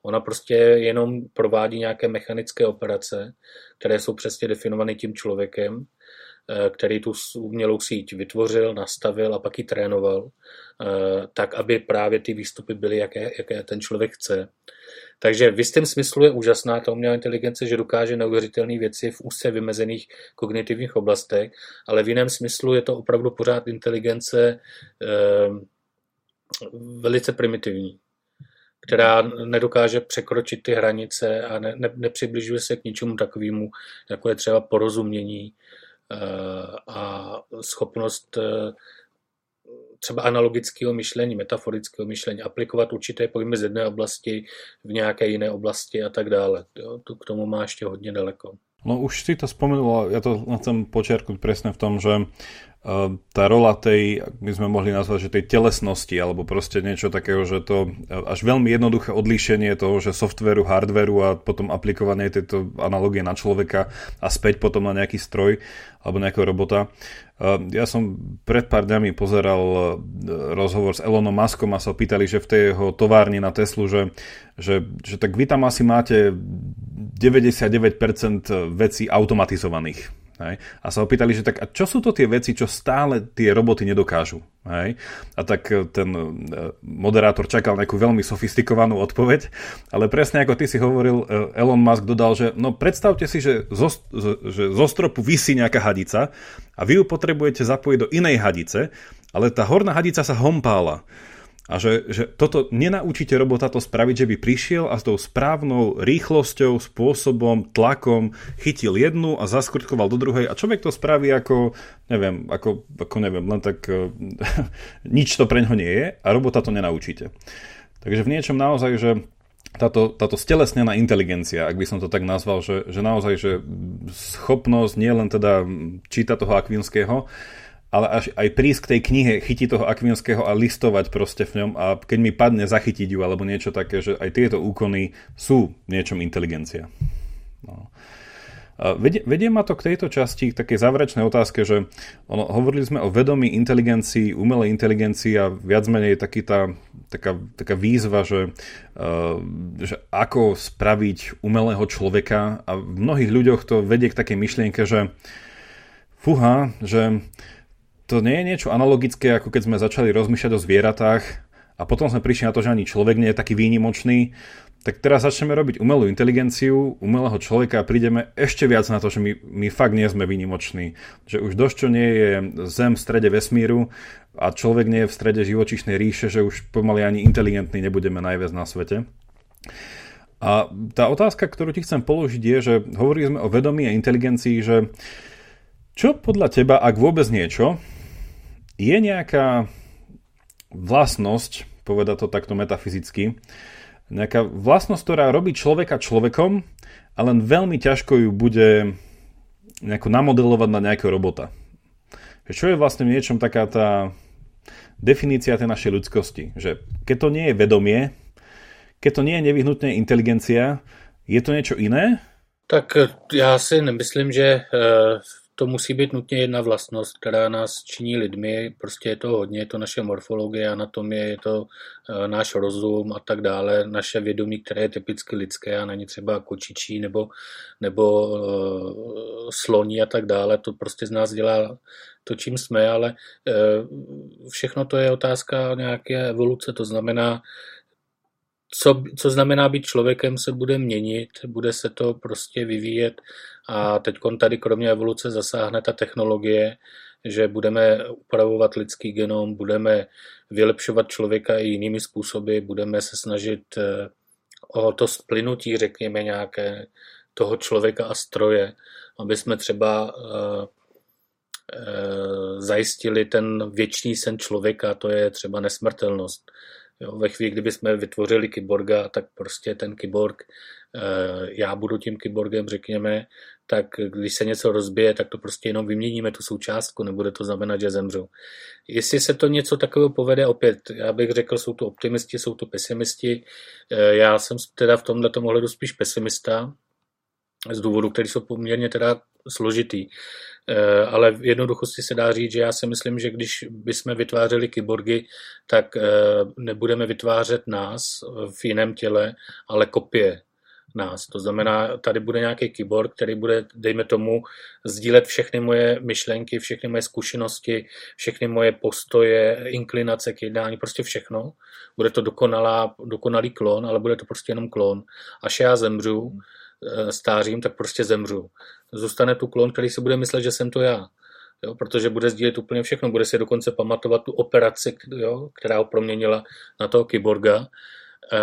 Speaker 2: Ona prostě jenom provádí nějaké mechanické operace, které jsou přesně definované tím člověkem, eh, který tu umělou síť vytvořil, nastavil a pak ji trénoval, eh, tak, aby právě ty výstupy byly, jaké, jaké ten člověk chce. Takže v jistém smyslu je úžasná ta umělá inteligence, že dokáže neuvěřitelné věci v úzce vymezených kognitivních oblastech, ale v jiném smyslu je to opravdu pořád inteligence eh, velice primitivní, která nedokáže překročit ty hranice a ne, ne, nepřibližuje se k ničemu takovému, jako je třeba porozumění uh, a schopnost uh, třeba analogického myšlení, metaforického myšlení, aplikovat určité pojmy z jedné oblasti v nějaké jiné oblasti a tak dále. Jo, to k tomu má ještě hodně daleko.
Speaker 1: No už si to spomenul, ja to chcem počiarknúť presne v tom, že tá rola tej, my sme mohli nazvať, že tej telesnosti, alebo proste niečo takého, že to až veľmi jednoduché odlíšenie toho, že softveru, hardveru a potom aplikovanie tejto analogie na človeka a späť potom na nejaký stroj alebo nejakého robota. Ja som pred pár dňami pozeral e, rozhovor s Elonom Muskom a sa pýtali, že v tej jeho továrni na Teslu, že, že, že tak vy tam asi máte 99% vecí automatizovaných Hej? A sa opýtali, že tak a čo sú to tie veci, čo stále tie roboty nedokážu? Hej? A tak e, ten e, moderátor čakal nejakú veľmi sofistikovanú odpoveď, ale presne ako ty si hovoril, e, Elon Musk dodal, že no predstavte si, že zo, že zo stropu vysí nejaká hadica a vy ju potrebujete zapojiť do inej hadice, ale tá horná hadica sa hompála. A že, že toto nenaučíte robota to spraviť, že by prišiel a s tou správnou rýchlosťou, spôsobom, tlakom chytil jednu a zaskrtkoval do druhej a človek to spraví ako, neviem, ako, ako neviem, len tak uh, nič to pre ňo nie je a robota to nenaučíte. Takže v niečom naozaj, že táto, táto stelesnená inteligencia, ak by som to tak nazval, že, že naozaj, že schopnosť nie len teda čítať toho Akvinského, ale až aj prísť k tej knihe, chytiť toho Akvinského a listovať proste v ňom a keď mi padne zachytiť ju alebo niečo také, že aj tieto úkony sú niečom inteligencia. No. Vedie, vedie ma to k tejto časti, k takej záverečnej otázke, že ono, hovorili sme o vedomí inteligencii, umelej inteligencii a viac menej taký tá, taká, taká výzva, že, uh, že ako spraviť umelého človeka a v mnohých ľuďoch to vedie k takej myšlienke, že fuha, že to nie je niečo analogické, ako keď sme začali rozmýšľať o zvieratách a potom sme prišli na to, že ani človek nie je taký výnimočný, tak teraz začneme robiť umelú inteligenciu, umelého človeka a prídeme ešte viac na to, že my, my fakt nie sme výnimoční. Že už dosť, čo nie je Zem v strede vesmíru a človek nie je v strede živočišnej ríše, že už pomaly ani inteligentný nebudeme najviac na svete. A tá otázka, ktorú ti chcem položiť je, že hovorili sme o vedomí a inteligencii, že čo podľa teba, ak vôbec niečo, je nejaká vlastnosť, poveda to takto metafyzicky, nejaká vlastnosť, ktorá robí človeka človekom a len veľmi ťažko ju bude nejako namodelovať na nejakého robota. Čo je vlastne v niečom taká tá definícia tej našej ľudskosti? Že keď to nie je vedomie, keď to nie je nevyhnutne inteligencia, je to niečo iné?
Speaker 2: Tak já si nemyslím, že eh, to musí být nutně jedna vlastnost, která nás činí lidmi, prostě je to hodně, je to naše morfologie, anatomie, je to e, náš rozum a tak dále, naše vědomí, které je typicky lidské a není třeba kočičí nebo, nebo e, sloní a tak dále, to prostě z nás dělá to, čím jsme, ale e, všechno to je otázka nějaké evoluce, to znamená, co, co znamená být člověkem, se bude měnit, bude se to prostě vyvíjet a teď tady kromě evoluce zasáhne ta technologie, že budeme upravovat lidský genom, budeme vylepšovat člověka i jinými způsoby, budeme se snažit eh, o to splynutí, řekněme, nějaké toho člověka a stroje, aby jsme třeba uh, uh, zajistili ten věčný sen člověka, to je třeba nesmrtelnost. Jo, ve chvíli, kdyby jsme vytvořili kyborga, tak prostě ten kyborg, eh, já budu tím kyborgem, řekněme, tak když se něco rozbije, tak to prostě jenom vyměníme tu součástku, nebude to znamenat, že zemřu. Jestli se to něco takového povede, opět, já bych řekl, jsou to optimisti, jsou to pesimisti. Eh, já jsem teda v tomhle ohledu spíš pesimista, z důvodu, který jsou poměrně teda složitý. Eh, ale v jednoduchosti se dá říct, že já si myslím, že když bychom vytvářeli kyborgy, tak eh, nebudeme vytvářet nás v jiném těle, ale kopie nás. To znamená, tady bude nějaký kyborg, který bude, dejme tomu, sdílet všechny moje myšlenky, všechny moje zkušenosti, všechny moje postoje, inklinace k jednání, prostě všechno. Bude to dokonalá, dokonalý klon, ale bude to prostě jenom klon. Až já zemřu, stářím, tak prostě zemřu. Zůstane tu klon, který si bude myslet, že jsem to já. Jo, protože bude sdílet úplně všechno, bude si dokonce pamatovat tu operaci, jo, která ho proměnila na toho kyborga, e,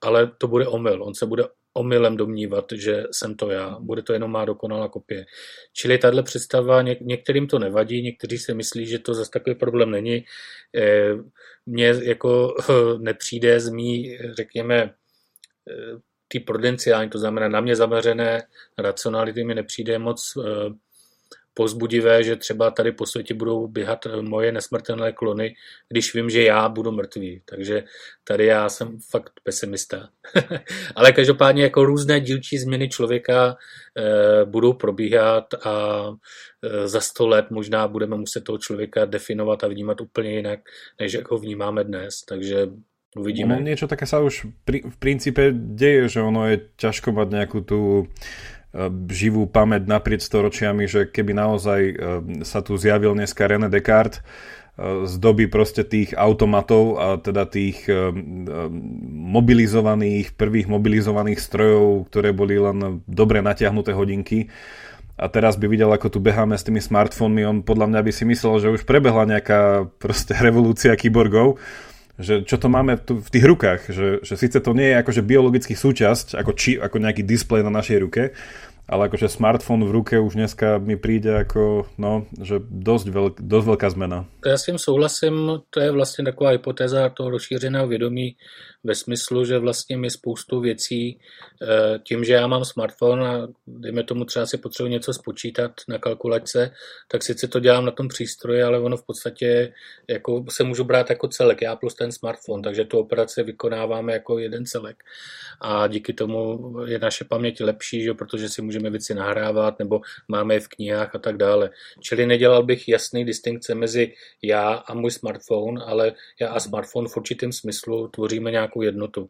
Speaker 2: ale to bude omyl. On se bude omylem domnívat, že jsem to já. Bude to jenom má dokonalá kopie. Čili tahle představa, něk- některým to nevadí, někteří si myslí, že to zase takový problém není. E, mně jako nepřijde z mý, řekněme, ty prudenciální, to znamená na mě zaměřené racionality mi nepřijde moc eh, pozbudivé, že třeba tady po světě budou běhat eh, moje nesmrtelné klony, když vím, že já budu mrtvý. Takže tady já jsem fakt pesimista. Ale každopádně jako různé dílčí změny člověka eh, budou probíhat a eh, za sto let možná budeme muset toho člověka definovat a vnímat úplně jinak, než jak ho vnímáme dnes. Takže Uvidíme.
Speaker 1: No, niečo také sa už pri, v princípe deje, že ono je ťažko mať nejakú tú E, živú pamäť naprieč storočiami, že keby naozaj e, sa tu zjavil dneska René Descartes e, z doby proste tých automatov a teda tých mobilizovaných, prvých mobilizovaných strojov, ktoré boli len dobre natiahnuté hodinky, a teraz by videl, ako tu beháme s tými smartfónmi, on podľa mňa by si myslel, že už prebehla nejaká proste revolúcia kyborgov, že čo to máme tu v tých rukách, že, že síce to nie je akože biologický súčasť, ako, či, ako nejaký displej na našej ruke, ale akože smartfón v ruke už dneska mi přijde jako, no, že dost, velk, dost velká zmena.
Speaker 2: Já s tím souhlasím, to je vlastně taková hypotéza toho rozšířeného vědomí ve smyslu, že vlastně mi spoustu věcí, eh, tím, že já mám smartphone a dejme tomu třeba si potřebuji něco spočítat na kalkulačce, tak sice to dělám na tom přístroji, ale ono v podstatě jako se můžu brát jako celek, já plus ten smartphone, takže tu operaci vykonáváme jako jeden celek. A díky tomu je naše paměť lepší, že, protože si můžeme věci nahrávat nebo máme je v knihách a tak dále. Čili nedělal bych jasný distinkce mezi já a můj smartphone, ale já a smartphone v určitém smyslu tvoříme nějakou jednotu.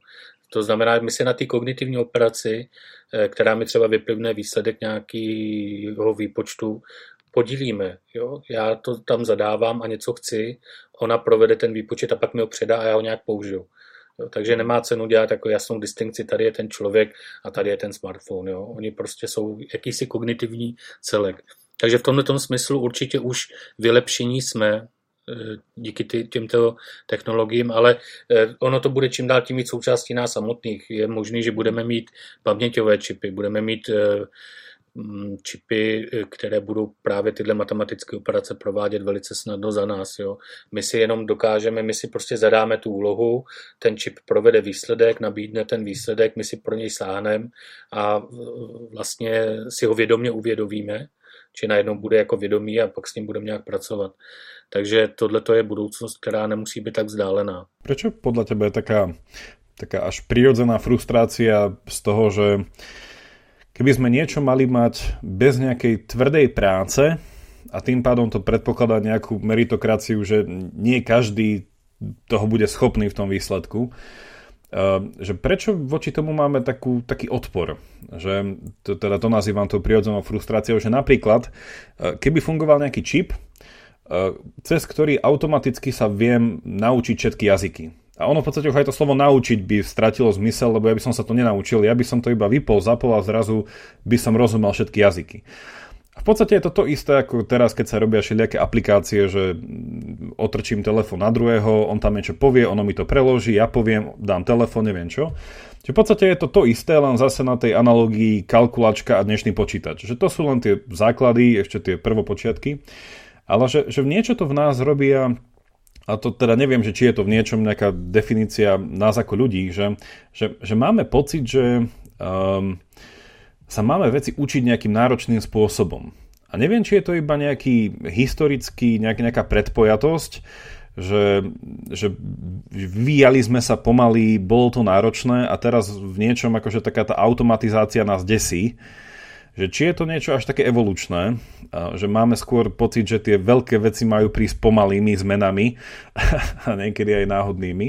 Speaker 2: To znamená, my se na ty kognitivní operaci, eh, která mi třeba vyplivne výsledek nějakého výpočtu, podílíme. Jo? Já to tam zadávám a něco chci, ona provede ten výpočet a pak mi ho předá a já ho nějak použiju. Jo, takže nemá cenu dělat jako jasnou distinkci, tady je ten člověk a tady je ten smartphone. Jo. Oni prostě jsou jakýsi kognitivní celek. Takže v tomto smyslu určitě už vylepšení jsme díky ty, těmto technologiím, ale eh, ono to bude čím dál tím víc součástí nás samotných. Je možné, že budeme mít paměťové čipy, budeme mít eh, mm, čipy, které budou právě tyhle matematické operace provádět velice snadno za nás. Jo. My si jenom dokážeme, my si prostě zadáme tu úlohu, ten čip provede výsledek, nabídne ten výsledek, my si pro něj sáhneme a vlastně si ho vědomě uvědomíme, či najednou bude jako vědomí a pak s ním budeme nějak pracovat. Takže tohle je budoucnost, která nemusí být tak vzdálená.
Speaker 1: Proč podle tebe je taká, taká až prirodzená frustrácia z toho, že keby sme niečo mali mať bez nejakej tvrdej práce a tým pádom to predpokladá nejakú meritokraciu, že nie každý toho bude schopný v tom výsledku, že prečo voči tomu máme takú, taký odpor? Že to, teda to nazývam to prirodzenou frustráciou, že napríklad eh, keby fungoval nejaký čip, Eh, cez ktorý automaticky sa viem naučiť všetky jazyky. A ono v podstate už aj to slovo naučiť by stratilo zmysel, lebo ja by som sa to nenaučil, ja by som to iba vypol, zapol a zrazu by som rozumel všetky jazyky. A v podstate je to to isté ako teraz, keď sa robia všelijaké aplikácie, že otrčím telefon na druhého, on tam niečo povie, ono mi to preloží, ja poviem, dám telefon, neviem čo. Čiže v podstate je to to isté, len zase na tej analogii kalkulačka a dnešný počítač. Že to sú len tie základy, ešte tie prvopočiatky ale že, že niečo to v nás robí a, a to teda neviem, že či je to v niečom nejaká definícia nás ako ľudí, že, že, že máme pocit, že um, sa máme veci učiť nejakým náročným spôsobom. A neviem, či je to iba nejaký historický, nejak, nejaká predpojatosť, že, že vyvíjali sme sa pomaly, bolo to náročné a teraz v niečom akože taká tá automatizácia nás desí že či je to niečo až také evolučné, že máme skôr pocit, že tie veľké veci majú prísť pomalými zmenami a niekedy aj náhodnými,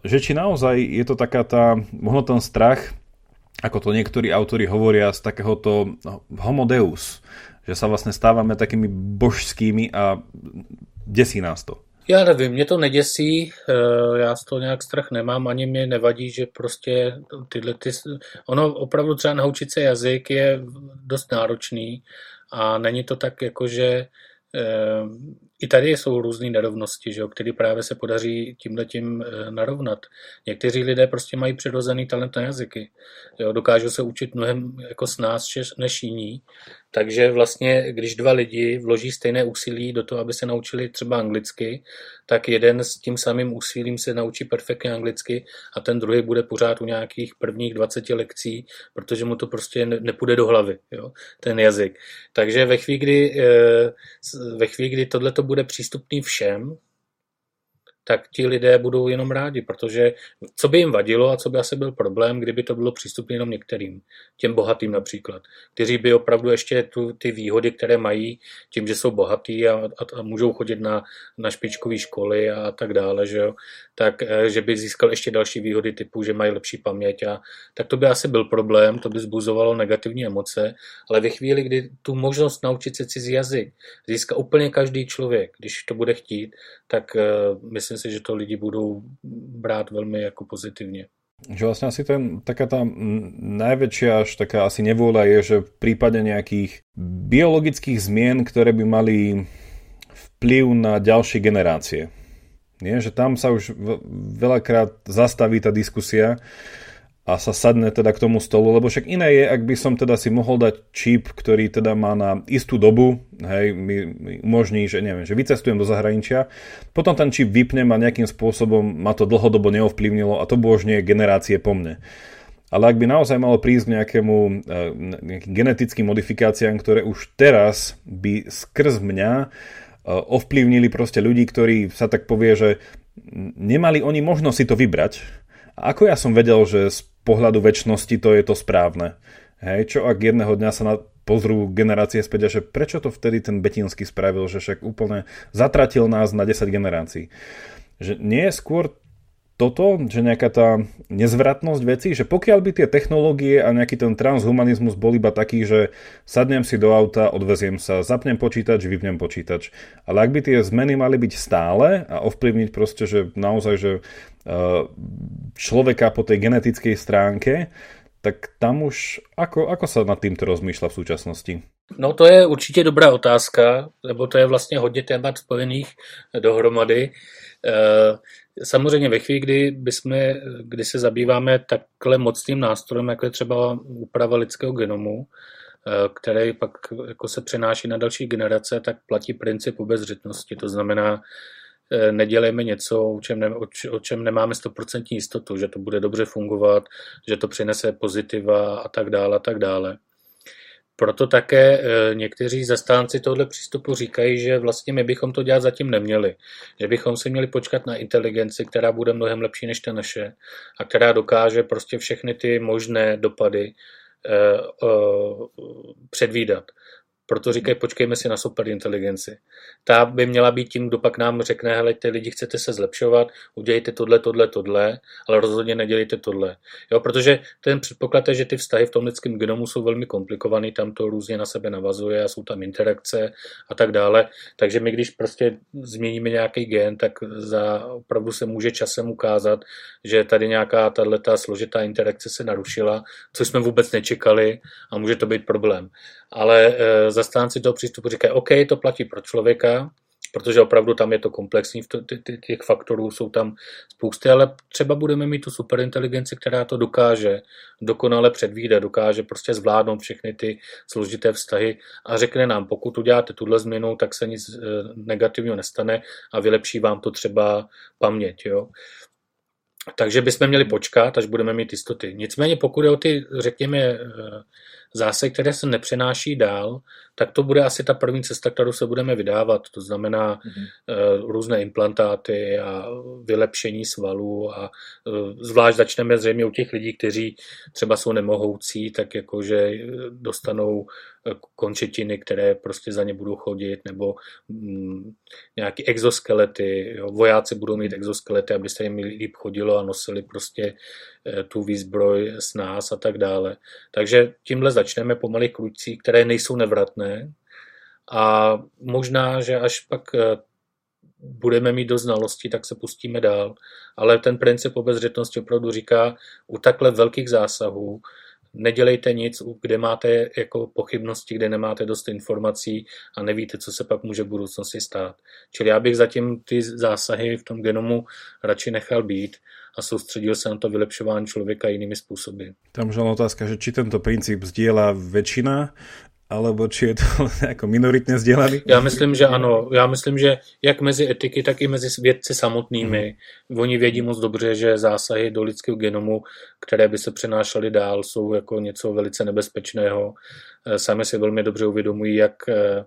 Speaker 1: že či naozaj je to taká tá, možno ten strach, ako to niektorí autori hovoria, z takéhoto no, homodeus, že sa vlastne stávame takými božskými a desí nás to.
Speaker 2: Já nevím, mě to neděsí, eh, já z toho nějak strach nemám, ani mě nevadí, že prostě tyhle ty... Ono opravdu třeba naučit se jazyk je dost náročný a není to tak jako, že eh, i tady jsou různé nerovnosti, že jo, které právě se podaří tímhle tím eh, narovnat. Někteří lidé prostě mají přirozený talent na jazyky. Jo, dokážou se učit mnohem jako s nás než jiní. Takže vlastně, když dva lidi vloží stejné úsilí do toho, aby se naučili třeba anglicky, tak jeden s tím samým úsilím se naučí perfektně anglicky a ten druhý bude pořád u nějakých prvních 20 lekcí, protože mu to prostě nepůjde do hlavy, jo, ten jazyk. Takže ve chvíli, kdy, eh, ve chvíli, kdy tohle bude přístupný všem, tak ti lidé budou jenom rádi, protože co by jim vadilo a co by asi byl problém, kdyby to bylo přístupné jenom některým, těm bohatým například, kteří by opravdu ještě tu, ty výhody, které mají tím, že jsou bohatí a, a, a můžou chodit na, na špičkové školy a tak dále, že jo, tak eh, že by získal ještě další výhody typu, že mají lepší paměť a tak to by asi byl problém, to by zbuzovalo negativní emoce, ale ve chvíli, kdy tu možnost naučit se cizí jazyk získá úplně každý člověk, když to bude chtít, tak uh, myslím si, že to lidi budou brát velmi jako pozitivně.
Speaker 1: Že vlastne asi ten, taká tá najväčšia až taká asi nevôľa je, že v prípade nejakých biologických zmien, ktoré by mali vplyv na ďalšie generácie. Nie? Že tam sa už veľakrát zastaví tá diskusia a sa sadne teda k tomu stolu, lebo však iné je, ak by som teda si mohol dať čip, ktorý teda má na istú dobu, hej, mi, mi umožní, že neviem, že vycestujem do zahraničia, potom ten čip vypnem a nejakým spôsobom ma to dlhodobo neovplyvnilo a to božne generácie po mne. Ale ak by naozaj malo prísť k nejakému e, nejakým genetickým modifikáciám, ktoré už teraz by skrz mňa e, ovplyvnili proste ľudí, ktorí sa tak povie, že nemali oni možnosť si to vybrať. Ako ja som vedel, že z pohľadu väčšnosti to je to správne. Hej, čo ak jedného dňa sa na, pozrú generácie späť a že prečo to vtedy ten Betinský spravil, že však úplne zatratil nás na 10 generácií. Že nie je skôr toto, že nejaká tá nezvratnosť vecí, že pokiaľ by tie technológie a nejaký ten transhumanizmus bol iba taký, že sadnem si do auta, odveziem sa, zapnem počítač, vypnem počítač. Ale ak by tie zmeny mali byť stále a ovplyvniť proste, že naozaj, že človeka po tej genetickej stránke, tak tam už ako, ako sa nad týmto rozmýšľa v súčasnosti?
Speaker 2: No to je určitě dobrá otázka, nebo to je vlastně hodně témat spojených dohromady. Eh, samozřejmě ve chvíli, kdy, bychom, kdy se zabýváme takhle mocným nástrojem, jako je třeba úprava lidského genomu, eh, který pak jako se přenáší na další generace, tak platí princip obezřetnosti. To znamená, Eh, nedělejme něco, o čem, ne, o čem nemáme stoprocentní jistotu, že to bude dobře fungovat, že to přinese pozitiva a tak dále a tak dále. Proto také eh, někteří zastánci tohle přístupu říkají, že vlastně my bychom to dělat zatím neměli. Že bychom si měli počkat na inteligenci, která bude mnohem lepší než ta naše a která dokáže prostě všechny ty možné dopady eh, předvídat. Proto říkají, počkejme si na superinteligenci. Ta by měla být tím, kdo pak nám řekne, hele, ty lidi chcete se zlepšovat, udělejte tohle, tohle, tohle, ale rozhodně nedělejte tohle. Jo, protože ten předpoklad je, že ty vztahy v tom lidském genomu jsou velmi komplikovaný, tam to různě na sebe navazuje a jsou tam interakce a tak dále. Takže my, když prostě změníme nějaký gen, tak za opravdu se může časem ukázat, že tady nějaká tato složitá interakce se narušila, což jsme vůbec nečekali a může to být problém. Ale e, zastánci toho přístupu říkají, OK, to platí pro člověka, protože opravdu tam je to komplexní, těch faktorů jsou tam spousty, ale třeba budeme mít tu superinteligenci, která to dokáže dokonale předvídat, dokáže prostě zvládnout všechny ty složité vztahy a řekne nám, pokud uděláte tuhle změnu, tak se nic e, negativního nestane a vylepší vám to třeba paměť. Jo? Takže bychom měli počkat, až budeme mít jistoty. Nicméně pokud je o ty, řekněme, zásah, které se nepřenáší dál, tak to bude asi ta první cesta, kterou se budeme vydávat. To znamená mm-hmm. uh, různé implantáty a vylepšení svalů a uh, zvlášť začneme zřejmě u těch lidí, kteří třeba jsou nemohoucí, tak jakože eh, dostanou končetiny, které prostě za ně budou chodit, nebo mm, nějaký exoskelety. Jo. Vojáci budou mít exoskelety, aby se jim líp chodilo a nosili prostě tu výzbroj s nás a tak dále. Takže tímhle začneme po malých kručcích, které nejsou nevratné a možná, že až pak eh, budeme mít do znalosti, tak se pustíme dál. Ale ten princip obezřetnosti opravdu říká, u takhle velkých zásahů nedělejte nic, kde máte jako pochybnosti, kde nemáte dost informací a nevíte, co se pak může v budoucnosti stát. Čili já bych zatím ty zásahy v tom genomu radši nechal být a soustředil se na to vylepšování člověka jinými způsoby.
Speaker 1: Tam možná otázka, že či tento princip sdílá většina alebo či je to jako minoritně sdělaný?
Speaker 2: Já myslím, že ano. Já myslím, že jak mezi etiky, tak i mezi vědci samotnými. Mm. Oni vědí moc dobře, že zásahy do lidského genomu, které by se přenášely dál, jsou jako něco velice nebezpečného. Eh, sami si velmi dobře uvědomují, jak eh,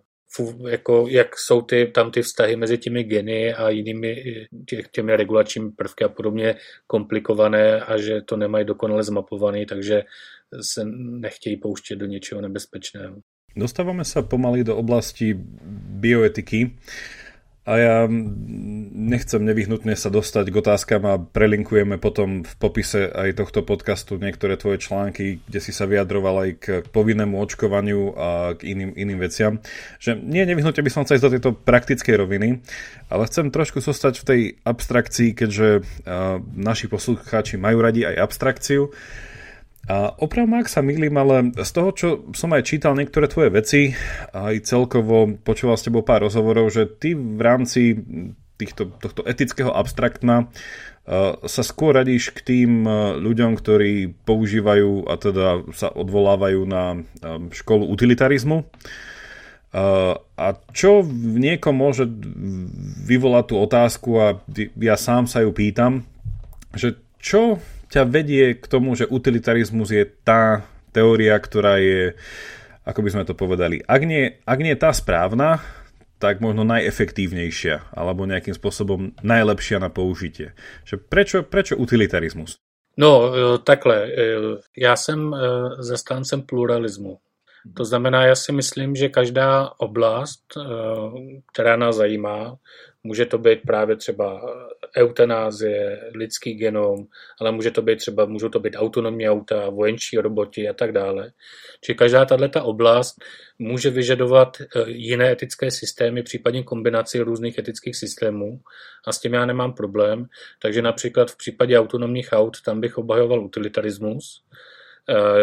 Speaker 2: jako, jak jsou ty, tam ty vztahy mezi těmi geny a jinými těch, těmi regulačními prvky a podobně komplikované a že to nemají dokonale zmapované, takže se nechtějí pouštět do něčeho nebezpečného.
Speaker 1: Dostáváme se pomaly do oblasti bioetiky. A ja nechcem nevyhnutne sa dostať k otázkam a prelinkujeme potom v popise aj tohto podcastu niektoré tvoje články, kde si sa vyjadroval aj k povinnému očkovaniu a k iným, iným veciam. Že nie nevyhnutne by som chcel ísť do tejto praktickej roviny, ale chcem trošku zostať v tej abstrakcii, keďže naši poslucháči majú radi aj abstrakciu. A opravdu, ak sa milím, ale z toho, čo som aj čítal niektoré tvoje veci, aj celkovo počúval s tebou pár rozhovorov, že ty v rámci týchto, tohto etického abstraktna uh, sa skôr radíš k tým uh, ľuďom, ktorí používajú a teda sa odvolávajú na um, školu utilitarizmu. A čo v niekom môže vyvolať tú otázku a ja sám sa ju pýtam, že čo ťa vedie k tomu, že utilitarizmus je tá teória, ktorá je, ako by sme to povedali, ak nie, ak nie je tá správna, tak možno najefektívnejšia, alebo nejakým spôsobom najlepšia na použitie. Že prečo, prečo utilitarismus?
Speaker 2: No, e, takhle. E, já jsem e, zastáncem pluralismu. To znamená, já si myslím, že každá oblast, která nás zajímá, Může to být právě třeba eutanázie, lidský genom, ale může to být třeba, můžou to být autonomní auta, vojenčí roboti a tak dále. Čili každá tato oblast může vyžadovat eh, jiné etické systémy, případně kombinaci různých etických systémů a s tím já nemám problém. Takže například v případě autonomních aut tam bych obhajoval utilitarismus, Eh,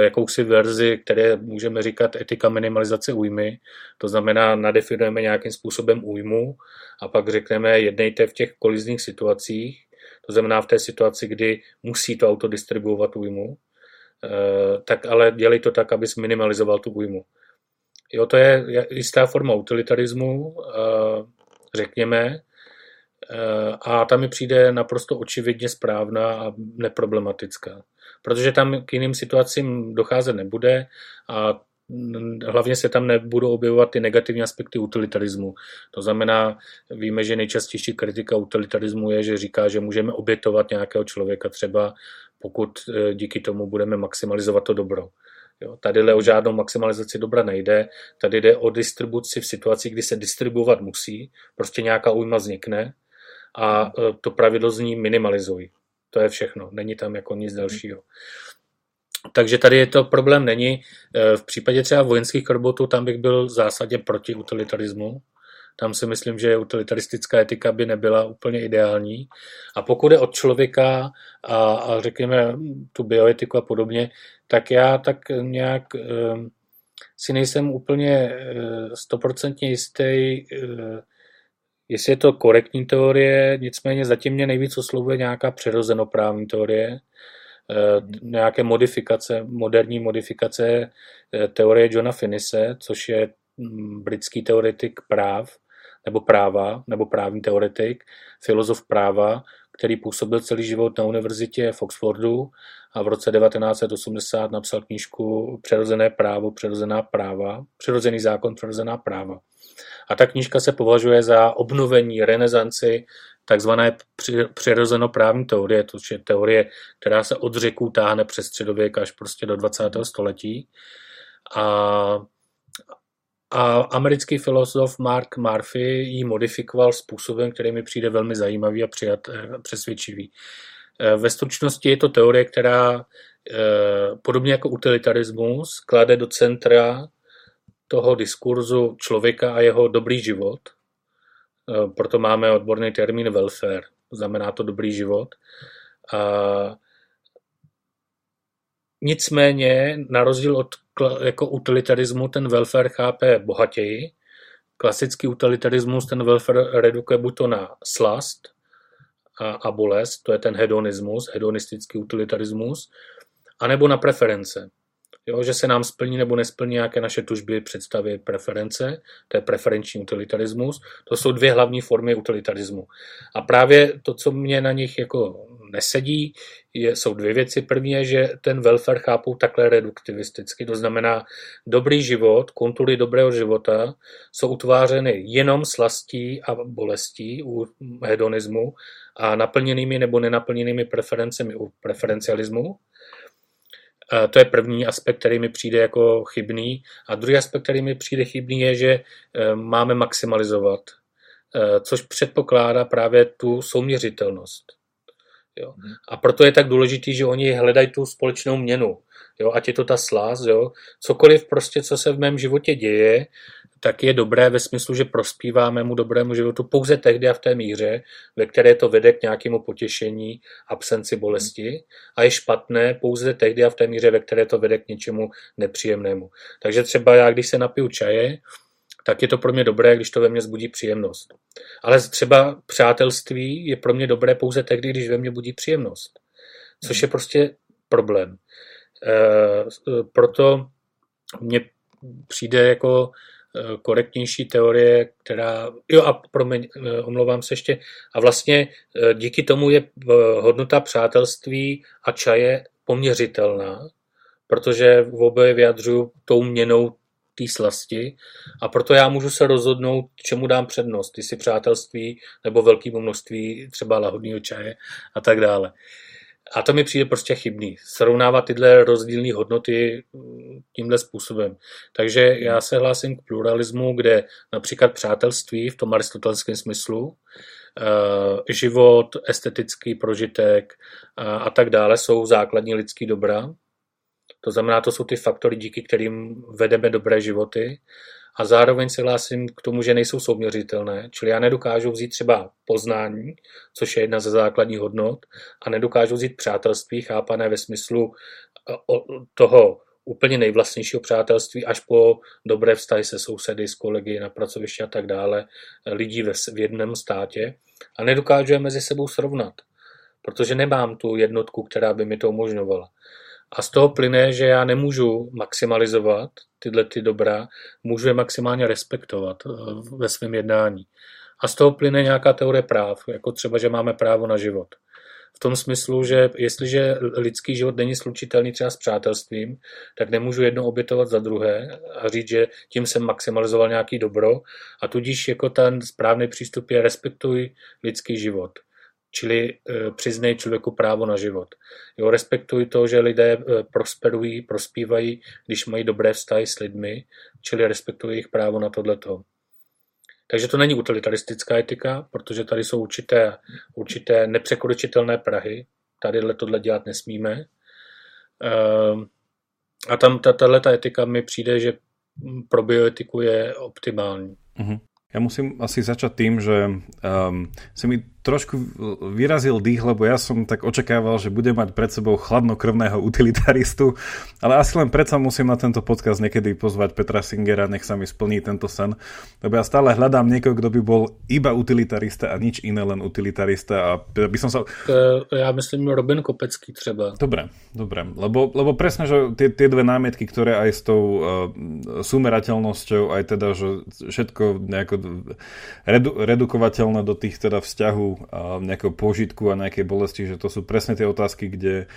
Speaker 2: jakousi verzi, které můžeme říkat etika minimalizace újmy. To znamená, nadefinujeme nějakým způsobem újmu a pak řekneme, jednejte v těch kolizních situacích, to znamená v té situaci, kdy musí to auto distribuovat újmu, eh, tak ale dělej to tak, abys minimalizoval tu újmu. Jo, to je jistá forma utilitarismu, eh, řekněme, a tam mi přijde naprosto očividně správná a neproblematická protože tam k jiným situacím docházet nebude a hlavně se tam nebudou objevovat ty negativní aspekty utilitarismu. To znamená, víme, že nejčastější kritika utilitarismu je, že říká, že můžeme obětovat nějakého člověka třeba, pokud e, díky tomu budeme maximalizovat to dobro. Jo, tady o žádnou maximalizaci dobra nejde, tady jde o distribuci v situaci, kdy se distribuovat musí, prostě nějaká újma vznikne a e, to pravidlo zní minimalizuj. To je všechno, není tam jako nic mhm. dalšího. Takže tady je to problém není. E, v případě třeba vojenských robotů tam bych byl v zásadě proti utilitarismu. Tam si myslím, že utilitaristická etika by nebyla úplně ideální. A pokud je od člověka a, a řekněme tu bioetiku a podobně, tak já tak nějak e, si nejsem úplně e, stoprocentně jistý, jestli je to korektní teorie, nicméně zatím mě nejvíc oslovuje nějaká přirozenoprávní teorie, eh, nějaké modifikace, moderní modifikace eh, teorie Johna Finise, což je mm, britský teoretik práv, nebo práva, nebo právní teoretik, filozof práva, který působil celý život na univerzitě v Oxfordu a v roce 1980 napsal knížku Přirozené právo, přirozená práva, přirozený zákon, přirozená práva. A ta knížka se považuje za obnovení, renesanci takzvané přirozenoprávní teorie, to je teorie, která se od řeků táhne přes středověk až prostě do 20. století. A, a americký filozof Mark Murphy ji modifikoval způsobem, který mi přijde velmi zajímavý a přijat, přesvědčivý. Ve stručnosti je to teorie, která podobně jako utilitarismus klade do centra toho diskurzu člověka a jeho dobrý život. E, proto máme odborný termín welfare, znamená to dobrý život. A nicméně, na rozdíl od jako utilitarismu, ten welfare chápe bohatěji. Klasický utilitarismus ten welfare redukuje buď to na slast a, a bolest, to je ten hedonismus, hedonistický utilitarismus, anebo na preference. Jo, že se nám splní nebo nesplní nějaké naše tužby, představy, preference, to je preferenční utilitarismus. To jsou dvě hlavní formy utilitarismu. A právě to, co mě na nich jako nesedí, je, jsou dvě věci. První je, že ten welfare chápou takhle reduktivisticky, to znamená, dobrý život, kontury dobrého života jsou utvářeny jenom slastí a bolestí u hedonismu a naplněnými nebo nenaplněnými preferencemi u preferencialismu. To je první aspekt, který mi přijde jako chybný. A druhý aspekt, který mi přijde chybný, je, že eh, máme maximalizovat, eh, což předpokládá právě tu souměřitelnost. Jo. Mhm. A proto je tak důležitý, že oni hledají tu společnou měnu. Jo, ať je to ta slás, jo. Cokoliv prostě, co se v mém životě děje, tak je dobré ve smyslu, že prospívá mému dobrému životu pouze tehdy a v té míře, ve které to vede k nějakému potěšení, absenci bolesti a je špatné pouze tehdy a v té míře, ve které to vede k něčemu nepříjemnému. Takže třeba já, když se napiju čaje, tak je to pro mě dobré, když to ve mně zbudí příjemnost. Ale třeba přátelství je pro mě dobré pouze tehdy, když ve mně budí příjemnost. Což je prostě problém. E, proto mně přijde jako korektnější teorie, která, jo a promiň, eh, omlouvám se ještě, a vlastně eh, díky tomu je hodnota přátelství a čaje poměřitelná, protože v oboje vyjadřuju tou měnou té slasti a proto já můžu se rozhodnout, čemu dám přednost, jestli přátelství nebo velké množství třeba lahodného čaje a tak dále. A to mi přijde prostě chybný. Srovnávat tyhle rozdílné hodnoty mm, tímhle způsobem. Takže já se hlásím k pluralismu, kde například přátelství v tom aristotelském smyslu, eh, život, estetický prožitek a tak dále jsou základní lidský dobra. To znamená, to jsou ty faktory, díky kterým vedeme dobré životy a zároveň se hlásím k tomu, že nejsou souměřitelné. Čili já nedokážu vzít třeba poznání, což je jedna ze základních hodnot, a nedokážu vzít přátelství, chápané ve smyslu e, toho úplně nejvlastnějšího přátelství až po dobré vztahy se sousedy, s kolegy na pracovišti a tak dále, lidí ve, v jednom státě a nedokážu je mezi sebou srovnat, protože nemám tu jednotku, která by mi to umožňovala. A z toho plyne, že já nemůžu maximalizovat tyhle ty dobra, můžu je maximálně respektovat eh, ve svém jednání. A z toho plyne nějaká teorie práv, jako třeba, že máme právo na život. V tom smyslu, že jestliže lidský život není slučitelný třeba s přátelstvím, tak nemůžu jedno obětovat za druhé a říct, že tím jsem maximalizoval nějaký dobro a tudíž jako ten správný přístup je respektuj lidský život čili eh, přiznej člověku právo na život. Jo, respektuj to, že lidé eh, prosperují, prospívají, když mají dobré vztahy s lidmi, čili respektuj jejich právo na tohleto. Takže to není utilitaristická etika, protože tady jsou určité, určité nepřekročitelné prahy. Tady tohle dělat nesmíme. Ehm, a tam tato etika mi přijde, že pro bioetiku je optimální.
Speaker 1: Mm-hmm. Ja musím asi začať tým, že um, si mi trošku vyrazil dých, lebo ja som tak očakával, že bude mať pred sebou chladnokrvného utilitaristu, ale asi len predsa musím na tento podcast niekedy pozvať Petra Singera, nech sa mi splní tento sen, lebo ja stále hľadám niekoho, kto by bol iba utilitarista a nič iné, len utilitarista a by som sa...
Speaker 2: Ja myslím Robin Kopecký třeba.
Speaker 1: Dobre, dobre, lebo, lebo presne, že tie, tie dve námietky, ktoré aj s tou uh, sumerateľnosťou, aj teda, že všetko nejako redu, redukovateľné do tých teda vzťahov nejakého požitku a nejakej bolesti, že to sú presne tie otázky, kde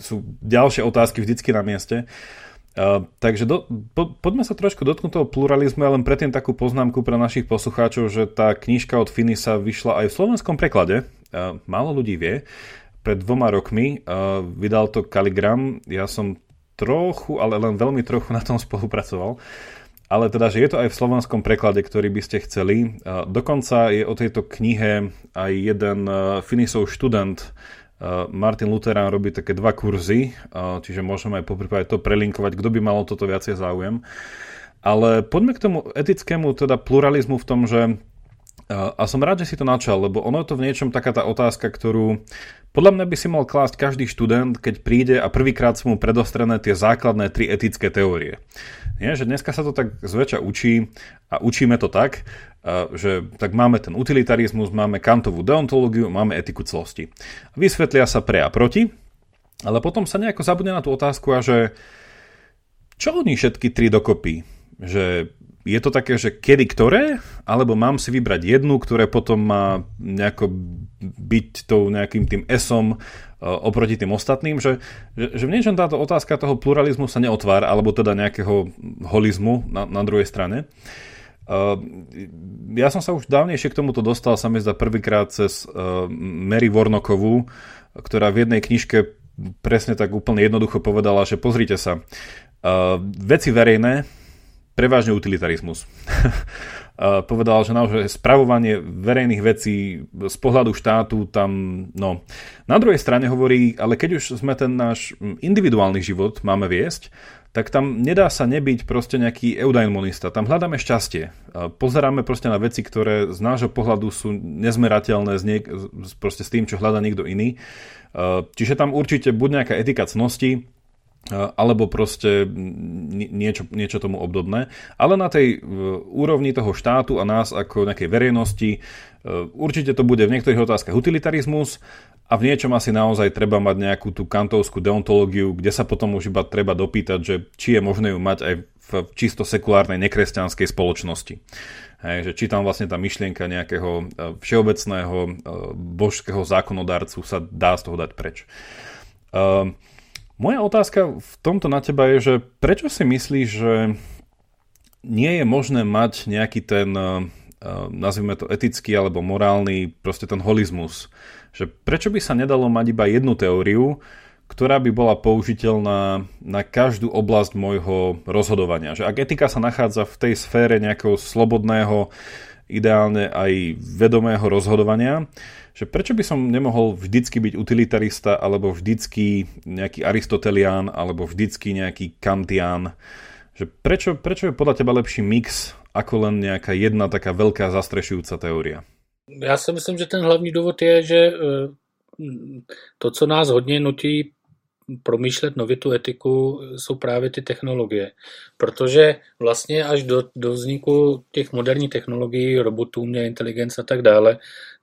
Speaker 1: sú ďalšie otázky vždycky na mieste. Uh, takže do, po, poďme sa trošku dotknúť toho pluralizmu, ja len predtým takú poznámku pre našich poslucháčov, že tá knižka od Finisa vyšla aj v slovenskom preklade. Uh, málo ľudí vie. Pred dvoma rokmi uh, vydal to Kaligram. Ja som trochu, ale len veľmi trochu na tom spolupracoval. Ale teda, že je to aj v slovenskom preklade, ktorý by ste chceli. Dokonca je o tejto knihe aj jeden e, Finisov študent, e, Martin Luterán robí také dva kurzy, e, čiže môžeme aj po prípade to prelinkovať, kto by malo toto viacej záujem. Ale poďme k tomu etickému teda pluralizmu v tom, že a som rád, že si to načal, lebo ono je to v niečom taká tá otázka, ktorú podľa mňa by si mal klásť každý študent, keď príde a prvýkrát sú mu predostrené tie základné tri etické teórie. Nie, že dneska sa to tak zväčša učí a učíme to tak, že tak máme ten utilitarizmus, máme kantovú deontológiu, máme etiku celosti. Vysvetlia sa pre a proti, ale potom sa nejako zabudne na tú otázku a že čo oni všetky tri dokopy? Že je to také, že kedy ktoré, alebo mám si vybrať jednu, ktoré potom má nejako byť tou nejakým tým esom oproti tým ostatným, že, že, že v niečom táto otázka toho pluralizmu sa neotvára, alebo teda nejakého holizmu na, na druhej strane. Uh, ja som sa už dávnejšie k tomuto dostal, sa mi zdá prvýkrát cez uh, Mary Vornokovú, ktorá v jednej knižke presne tak úplne jednoducho povedala, že pozrite sa, uh, veci verejné prevažne utilitarizmus. Povedal, že naozaj spravovanie verejných vecí z pohľadu štátu tam, no. Na druhej strane hovorí, ale keď už sme ten náš individuálny život máme viesť, tak tam nedá sa nebyť proste nejaký eudaimonisτα. Tam hľadáme šťastie. Pozeráme proste na veci, ktoré z nášho pohľadu sú nezmerateľné s, niek- proste s tým, čo hľadá niekto iný. Čiže tam určite buď nejaká etika cnosti, alebo proste niečo, niečo tomu obdobné. Ale na tej úrovni toho štátu a nás ako nejakej verejnosti e, určite to bude v niektorých otázkach utilitarizmus a v niečom asi naozaj treba mať nejakú tú kantovskú deontológiu, kde sa potom už iba treba dopýtať, že či je možné ju mať aj v čisto sekulárnej nekresťanskej spoločnosti. Hej, že či tam vlastne tá myšlienka nejakého e, všeobecného e, božského zákonodárcu sa dá z toho dať preč. Uh, moja otázka v tomto na teba je, že prečo si myslíš, že nie je možné mať nejaký ten, eh, eh, nazvime to etický alebo morálny, proste ten holizmus. Že prečo by sa nedalo mať iba jednu teóriu, ktorá by bola použiteľná na každú oblasť môjho rozhodovania. Že ak etika sa nachádza v tej sfére nejakého slobodného, ideálne aj vedomého rozhodovania, že prečo by som nemohol vždycky byť utilitarista, alebo vždycky nejaký aristotelián, alebo vždycky nejaký kantián. Že prečo, prečo je podľa teba lepší mix, ako len nejaká jedna taká veľká zastrešujúca teória?
Speaker 2: Já si myslím, že ten hlavní důvod je, že e, to, co nás hodně nutí promýšlet nově tu etiku, jsou právě ty technologie. Protože vlastně až do, do vzniku těch moderních technologií, robotů, umělé inteligence a tak dále,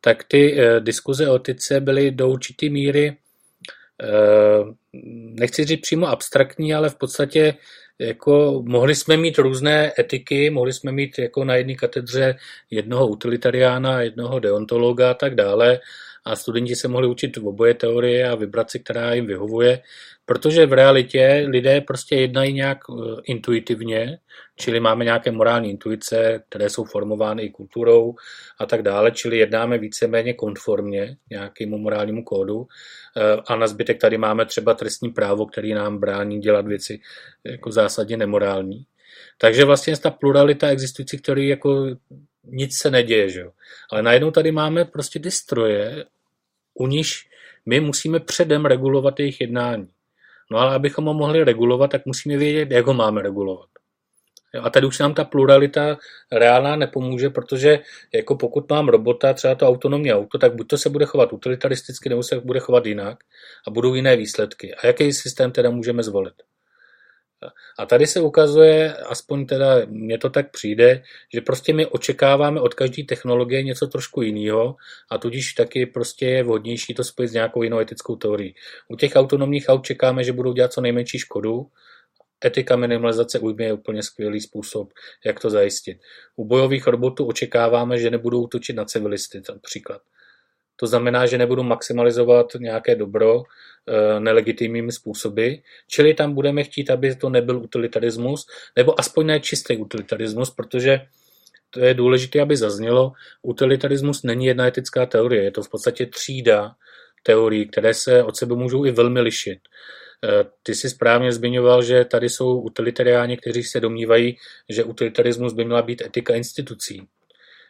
Speaker 2: tak ty eh, diskuze o etice byly do určité míry, eh, nechci říct přímo abstraktní, ale v podstatě jako mohli jsme mít různé etiky, mohli jsme mít jako na jedné katedře jednoho utilitariána, jednoho deontologa a tak dále. A studenti se mohli učit v oboje teorie a vybrat si, která jim vyhovuje, protože v realitě lidé prostě jednají nějak eh, intuitivně, čili máme nějaké morální intuice, které jsou formovány i kulturou a tak dále, čili jednáme víceméně konformně nějakému morálnímu kódu eh, a na zbytek tady máme třeba trestní právo, který nám brání dělat věci jako zásadně nemorální. Takže vlastně ta pluralita existující, který jako nic se neděje, že jo. Ale najednou tady máme prostě ty stroje, u níž my musíme předem regulovat jejich jednání. No ale abychom ho mohli regulovat, tak musíme vědět, jak ho máme regulovat. A tady už nám ta pluralita reálná nepomůže, protože jako pokud mám robota, třeba to autonomní auto, tak buď to se bude chovat utilitaristicky, nebo se bude chovat jinak a budou jiné výsledky. A jaký systém teda můžeme zvolit? A tady se ukazuje, aspoň teda mně to tak přijde, že prostě my očekáváme od každé technologie něco trošku jiného a tudíž taky prostě je vhodnější to spojit s nějakou jinou etickou teorií. U těch autonomních aut čekáme, že budou dělat co nejmenší škodu, Etika minimalizace újmy je úplně skvělý způsob, jak to zajistit. U bojových robotů očekáváme, že nebudou útočit na civilisty, například. To znamená, že nebudu maximalizovat nějaké dobro eh, nelegitimními způsoby, čili tam budeme chtít, aby to nebyl utilitarismus, nebo aspoň ne čistý utilitarismus, protože to je důležité, aby zaznělo, utilitarismus není jedna etická teorie, je to v podstatě třída teorií, které se od sebe můžou i velmi lišit. Eh, ty jsi správně zmiňoval, že tady jsou utilitariáni, kteří se domnívají, že utilitarismus by měla být etika institucí.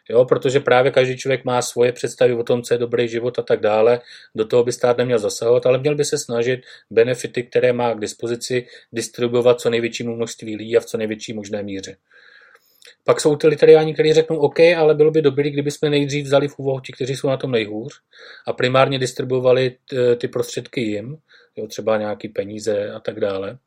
Speaker 2: Jo, protože právě každý člověk má svoje představy o tom, co je dobrý život a tak dále. Do toho by stát neměl zasahovat, ale měl by se snažit benefity, které má k dispozici, distribuovat co největšímu množství lidí a v co největší možné míře. Pak jsou utilitariáni, kteří řeknou OK, ale bylo by dobré, kdyby jsme nejdřív vzali v úvahu ti, kteří jsou na tom nejhůř a primárně distribuovali ty prostředky jim, jo, třeba nějaký peníze a tak dále.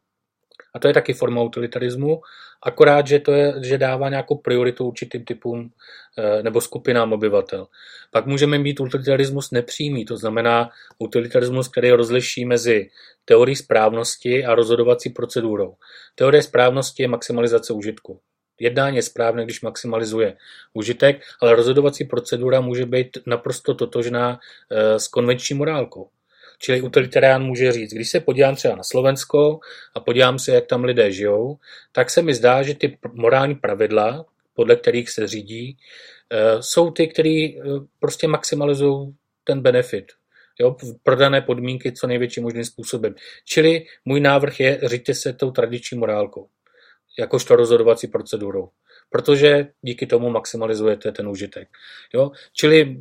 Speaker 2: A to je taky forma utilitarismu, akorát, že to je, že dává nějakou prioritu určitým typům eh, nebo skupinám obyvatel. Pak můžeme mít utilitarismus nepřímý, to znamená utilitarismus, který rozliší mezi teorií správnosti a rozhodovací procedurou. Teorie správnosti je maximalizace užitku. Jednání je správné, když maximalizuje užitek, ale rozhodovací procedura může být naprosto totožná eh, s konvenční morálkou. Čili utilitarián může říct, když se podívám třeba na Slovensko a podívám se, jak tam lidé žijou, tak se mi zdá, že ty morální pravidla, podle kterých se řídí, eh, jsou ty, které eh, prostě maximalizují ten benefit. Jo, prodané podmínky co největším možným způsobem. Čili můj návrh je, říďte se tou tradiční morálkou, jakožto rozhodovací procedurou protože díky tomu maximalizujete ten užitek. Jo? Čili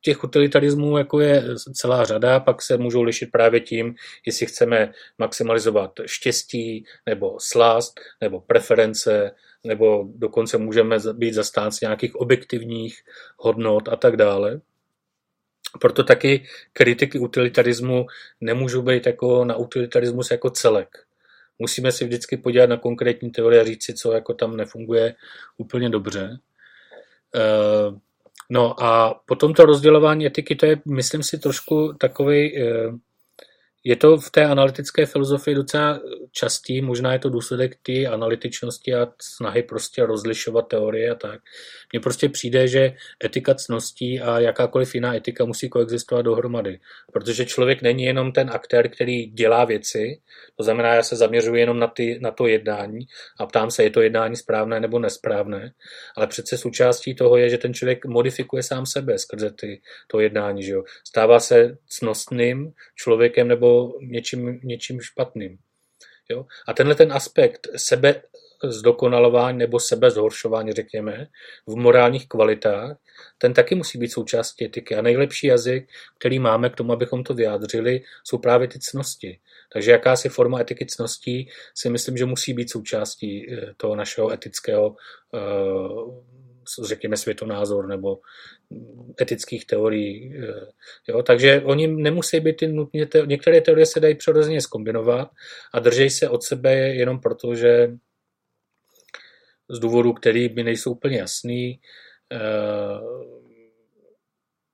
Speaker 2: těch utilitarismů jako je celá řada, pak se můžou lišit právě tím, jestli chceme maximalizovat štěstí, nebo slast, nebo preference, nebo dokonce můžeme být zastánci nějakých objektivních hodnot a tak dále. Proto taky kritiky utilitarismu nemůžou být jako na utilitarismus jako celek musíme si vždycky podívat na konkrétní teorie a říct si, co jako tam nefunguje úplně dobře. Eh, no a potom to rozdělování etiky, to je, myslím si, trošku takový eh, je to v té analytické filozofii docela častý, možná je to důsledek té analytičnosti a snahy prostě rozlišovat teorie a tak. Mně prostě přijde, že etika cností a jakákoliv jiná etika musí koexistovat dohromady, protože člověk není jenom ten aktér, který dělá věci, to znamená, já se zaměřuji jenom na, ty, na to jednání a ptám se, je to jednání správné nebo nesprávné, ale přece součástí toho je, že ten člověk modifikuje sám sebe skrze ty, to jednání, že jo. Stává se cnostným člověkem nebo něčím, něčím špatným. Jo? A tenhle ten aspekt sebe zdokonalování nebo sebe zhoršování, řekněme, v morálních kvalitách, ten taky musí být součástí etiky. A nejlepší jazyk, který máme k tomu, abychom to vyjádřili, jsou právě ty cnosti. Takže jakási forma etiky cností si myslím, že musí být součástí eh, toho našeho etického, eh, řekněme, světonázor nebo etických teorií. Eh, jo? Takže oni nemusí být ty nutně, te- některé teorie se dají přirozeně zkombinovat a držej se od sebe jenom proto, že z důvodů, který by nejsou úplně jasný, eh,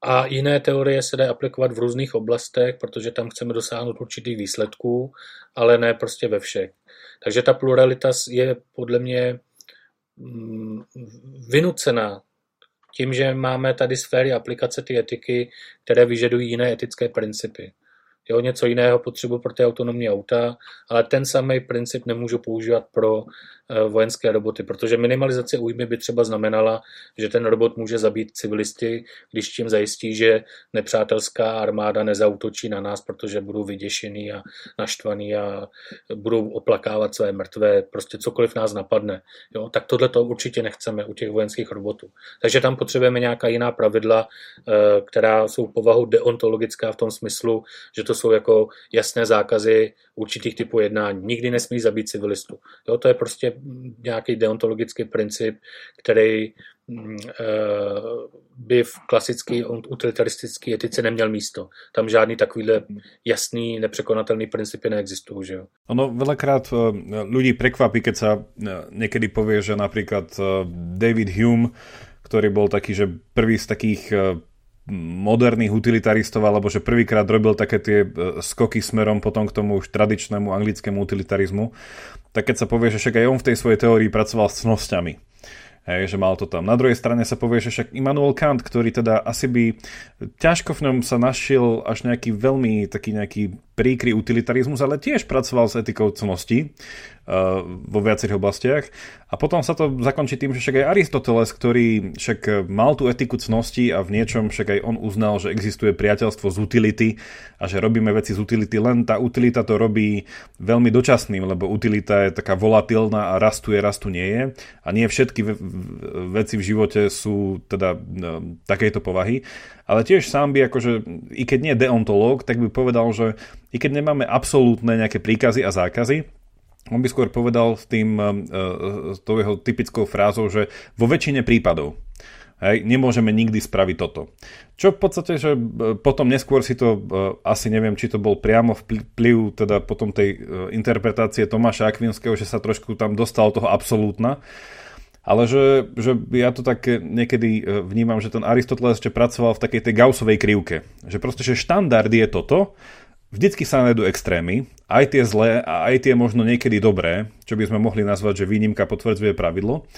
Speaker 2: a jiné teorie se dají aplikovat v různých oblastech, protože tam chceme dosáhnout určitých výsledků, ale ne prostě ve všech. Takže ta pluralita je podle mě vynucená tím, že máme tady sféry aplikace ty etiky, které vyžadují jiné etické principy. Jo, něco jiného potřebuji pro ty autonomní auta, ale ten samý princip nemůžu používat pro Eh, vojenské roboty, protože minimalizace újmy by třeba znamenala, že ten robot může zabít civilisty, když tím zajistí, že nepřátelská armáda nezautočí na nás, protože budou vyděšený a naštvaný a budou oplakávat své mrtvé, prostě cokoliv nás napadne. Jo? Tak tohle to určitě nechceme u těch vojenských robotů. Takže tam potřebujeme nějaká jiná pravidla, eh, která jsou povahu deontologická v tom smyslu, že to jsou jako jasné zákazy určitých typů jednání. Nikdy nesmí zabít civilistu. Jo? To je prostě nějaký deontologický princip, který mm, eh, by v klasické utilitaristické etice neměl místo. Tam žádný takovýhle jasný, nepřekonatelný principy neexistují. Že jo?
Speaker 1: Ono veľakrát eh, ľudí prekvapí, keď sa eh, niekedy povie, že napríklad David Hume, ktorý bol taký, že prvý z takých moderných utilitaristov, alebo že prvýkrát robil také tie skoky smerom potom k tomu už tradičnému anglickému utilitarizmu, tak keď sa povie, že však aj on v tej svojej teórii pracoval s cnosťami. Hej, že mal to tam. Na druhej strane sa povie, že však Immanuel Kant, ktorý teda asi by ťažko v ňom sa našiel až nejaký veľmi taký nejaký príkry utilitarizmus, ale tiež pracoval s etikou cnosti vo viacerých oblastiach. A potom sa to zakončí tým, že však aj Aristoteles, ktorý však mal tú etiku cnosti a v niečom však aj on uznal, že existuje priateľstvo z utility a že robíme veci z utility, len tá utilita to robí veľmi dočasným, lebo utilita je taká volatilná a rastuje, rastu nie je. A nie všetky veci v živote sú teda no, takejto povahy. Ale tiež sám by akože, i keď nie deontológ, tak by povedal, že i keď nemáme absolútne nejaké príkazy a zákazy, On by skôr povedal s tým, uh, s tou jeho typickou frázou, že vo väčšine prípadov Hej, nemôžeme nikdy spraviť toto. Čo v podstate, že potom neskôr si to, asi neviem, či to bol priamo vplyv teda potom tej interpretácie Tomáša Akvinského, že sa trošku tam dostal toho absolútna, ale že, že ja to tak niekedy vnímam, že ten Aristoteles ešte pracoval v takej tej Gaussovej krivke. Že proste, že štandard je toto, vždycky sa nájdú extrémy, aj tie zlé a aj tie možno niekedy dobré, čo by sme mohli nazvať, že výnimka potvrdzuje pravidlo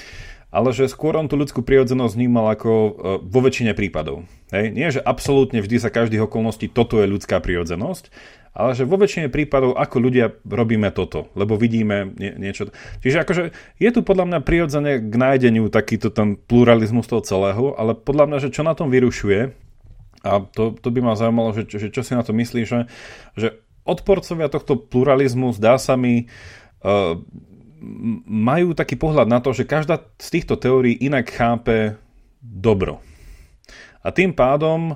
Speaker 1: ale že skôr on tú ľudskú prirodzenosť vnímal ako e, vo väčšine prípadov. Hej? Nie, že absolútne vždy za každých okolností toto je ľudská prirodzenosť, ale že vo väčšine prípadov ako ľudia robíme toto, lebo vidíme nie, niečo. Čiže akože je tu podľa mňa prirodzene k nájdeniu takýto ten pluralizmus toho celého, ale podľa mňa, že čo na tom vyrušuje, a to, to by ma zaujímalo, že, že čo si na to myslíš, že, že odporcovia tohto pluralizmu zdá sa mi uh, majú taký pohľad na to, že každá z týchto teórií inak chápe dobro. A tým pádom e,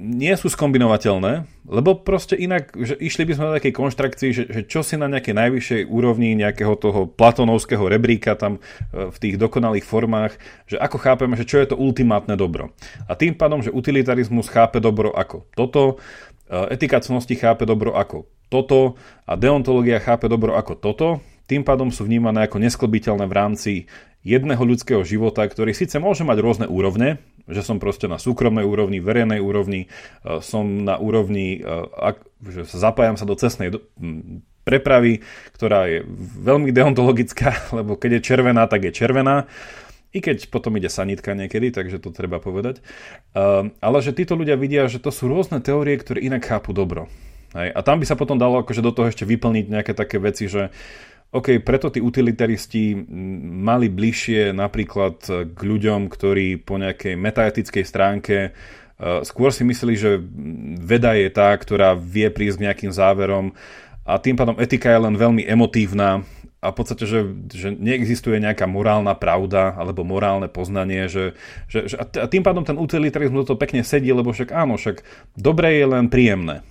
Speaker 1: nie sú skombinovateľné, lebo proste inak, že išli by sme na takej konštrakcii, že, že čo si na nejakej najvyššej úrovni nejakého toho platonovského rebríka tam e, v tých dokonalých formách, že ako chápeme, že čo je to ultimátne dobro. A tým pádom, že utilitarizmus chápe dobro ako toto, e, etika cnosti chápe dobro ako toto a deontológia chápe dobro ako toto, tým pádom sú vnímané ako nesklbiteľné v rámci jedného ľudského života, ktorý síce môže mať rôzne úrovne, že som proste na súkromnej úrovni, verejnej úrovni, e, som na úrovni, e, že zapájam sa do cestnej prepravy, ktorá je veľmi deontologická, lebo keď je červená, tak je červená. I keď potom ide sanitka niekedy, takže to treba povedať. E, ale že títo ľudia vidia, že to sú rôzne teórie, ktoré inak chápu dobro. A tam by sa potom dalo akože do toho ešte vyplniť nejaké také veci, že OK, preto tí utilitaristi mali bližšie napríklad k ľuďom, ktorí po nejakej metaetickej stránke e, skôr si mysleli, že veda je tá, ktorá vie prísť k nejakým záverom a tým pádom etika je len veľmi emotívna a v podstate, že, že neexistuje nejaká morálna pravda alebo morálne poznanie, že, že, že a tým pádom ten utilitarizmus to pekne sedí, lebo však áno, však dobré je len príjemné.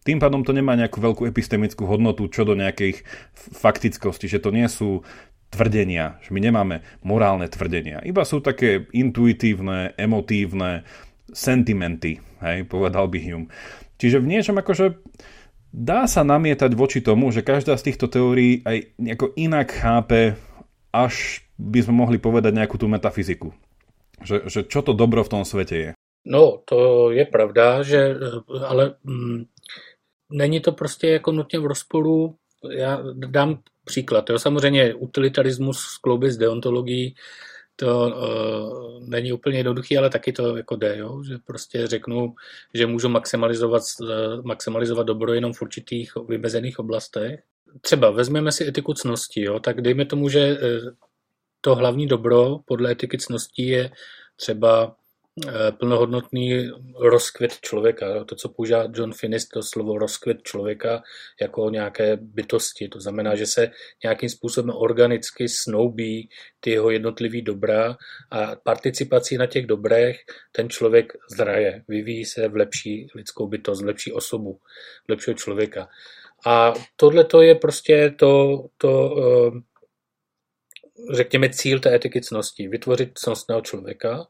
Speaker 1: Tým pádom to nemá nejakú veľkú epistemickú hodnotu čo do nejakých faktickosti, že to nie sú tvrdenia, že my nemáme morálne tvrdenia. Iba sú také intuitívne, emotívne sentimenty, hej, povedal by Hume. Čiže v niečom akože dá sa namietať voči tomu, že každá z týchto teórií aj nejako inak chápe, až by sme mohli povedať nejakú tú metafyziku. Že, že čo to dobro v tom svete je.
Speaker 2: No, to je pravda, že ale mm, není to prostě jako nutně v rozporu. Já dám příklad. Jo. Samozřejmě utilitarismus skloubit s deontologií to uh, není úplně jednoduchý, ale taky to jako jde, jo? že prostě řeknu, že můžu maximalizovat, uh, maximalizovat dobro jenom v určitých vymezených oblastech. Třeba vezmeme si etiku cnosti, jo? tak dejme tomu, že uh, to hlavní dobro podle etiky cností je třeba plnohodnotný rozkvět člověka. To, co používá John Finnis, to slovo rozkvět člověka jako nějaké bytosti. To znamená, že se nějakým způsobem organicky snoubí ty jeho jednotlivý dobra a participací na těch dobrech ten člověk zraje, vyvíjí se v lepší lidskou bytost, v lepší osobu, v lepšího člověka. A tohle to je prostě to, to eh, řekněme, cíl té etiky cností. Vytvořit cnostného člověka,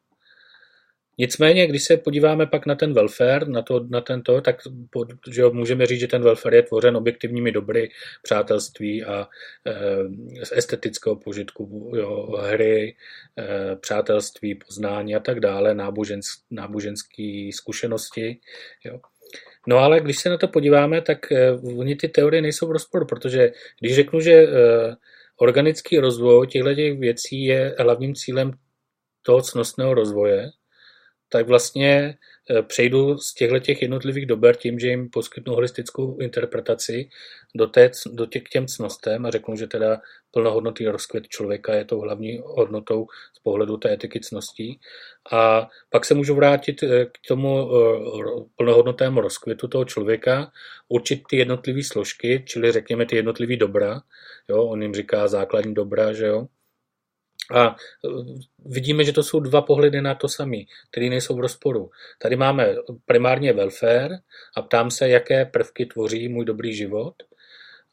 Speaker 2: Nicméně, když se podíváme pak na ten welfare, na, to, na tento, tak že můžeme říct, že ten welfare je tvořen objektivními dobry, přátelství a e, z estetického požitku, jo, hry, e, přátelství, poznání a tak dále, náboženské náboženské zkušenosti. Jo. No ale když se na to podíváme, tak e, oni ty teorie nejsou v rozporu, protože když řeknu, že e, organický rozvoj těchto těch věcí je hlavním cílem toho cnostného rozvoje, tak vlastně eh, přejdu z těchto těch jednotlivých dober tím, že jim poskytnu holistickou interpretaci do, té, do těch těm cnostem a řeknu, že teda plnohodnotný rozkvět člověka je tou hlavní hodnotou z pohledu té etiky cností. A pak se můžu vrátit eh, k tomu eh, plnohodnotnému rozkvětu toho člověka, určit ty jednotlivé složky, čili řekněme ty jednotlivé dobra, jo, on jim říká základní dobra, že jo, a e, vidíme, že to jsou dva pohledy na to samé, které nejsou v rozporu. Tady máme primárně welfare a ptám se, jaké prvky tvoří můj dobrý život.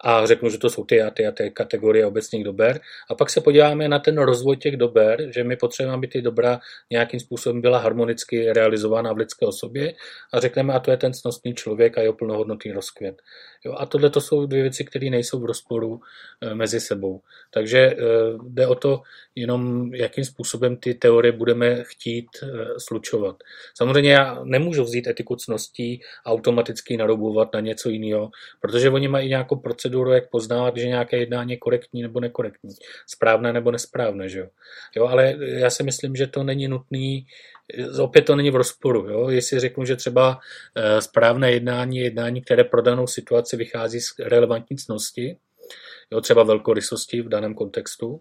Speaker 2: A řeknu, že to jsou ty a ty a ty kategorie obecných dober. A pak se podíváme na ten rozvoj těch dober, že my potřebujeme, aby ty dobra nějakým způsobem byla harmonicky realizována v lidské osobě a řekneme, a to je ten cnostný člověk a jeho plnohodnotný rozkvět. Jo, a tohle to jsou dvě věci, které nejsou v rozporu e, mezi sebou. Takže e, jde o to jenom, jakým způsobem ty teorie budeme chtít e, slučovat. Samozřejmě já nemůžu vzít etiku cností a automaticky naroubovat na něco jiného, protože oni mají nějakou proceduru, jak poznávat, že nějaké jednání je korektní nebo nekorektní, správné nebo nesprávné. Že jo? Jo, ale já si myslím, že to není nutný opět to není v rozporu. Jo? Jestli řeknu, že třeba eh, správné jednání je jednání, které pro danou situaci vychází z relevantní cnosti, jo, třeba velkorysosti v daném kontextu,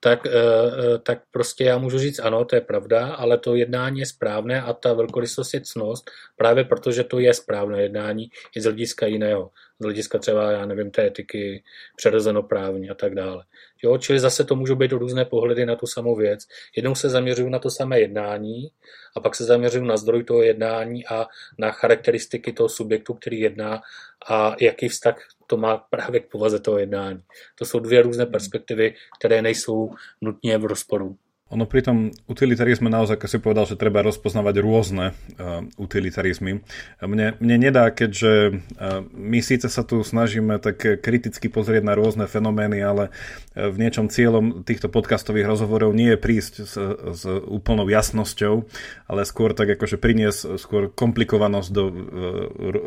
Speaker 2: tak, eh, eh, tak prostě já můžu říct ano, to je pravda, ale to jednání je správné a ta velkorysost je cnost právě protože to je správné jednání i z hlediska jiného z hlediska třeba, já nevím, té etiky, přerozenoprávní a tak dále. Jo, čili zase to můžou být různé pohledy na tu samou věc. Jednou se zaměřuju na to samé jednání a pak se zaměřuju na zdroj toho jednání a na charakteristiky toho subjektu, který jedná a jaký vztah to má právě k povaze toho jednání. To jsou dvě různé perspektivy, které nejsou nutně v rozporu.
Speaker 1: Ono pri tom utilitarizme naozaj, ako si povedal, že treba rozpoznávať rôzne uh, utilitarizmy. Mne, mne nedá, keďže uh, my síce sa tu snažíme tak kriticky pozrieť na rôzne fenomény, ale uh, v niečom cieľom týchto podcastových rozhovorov nie je prísť s, s úplnou jasnosťou, ale skôr tak akože priniesť skôr komplikovanosť do uh,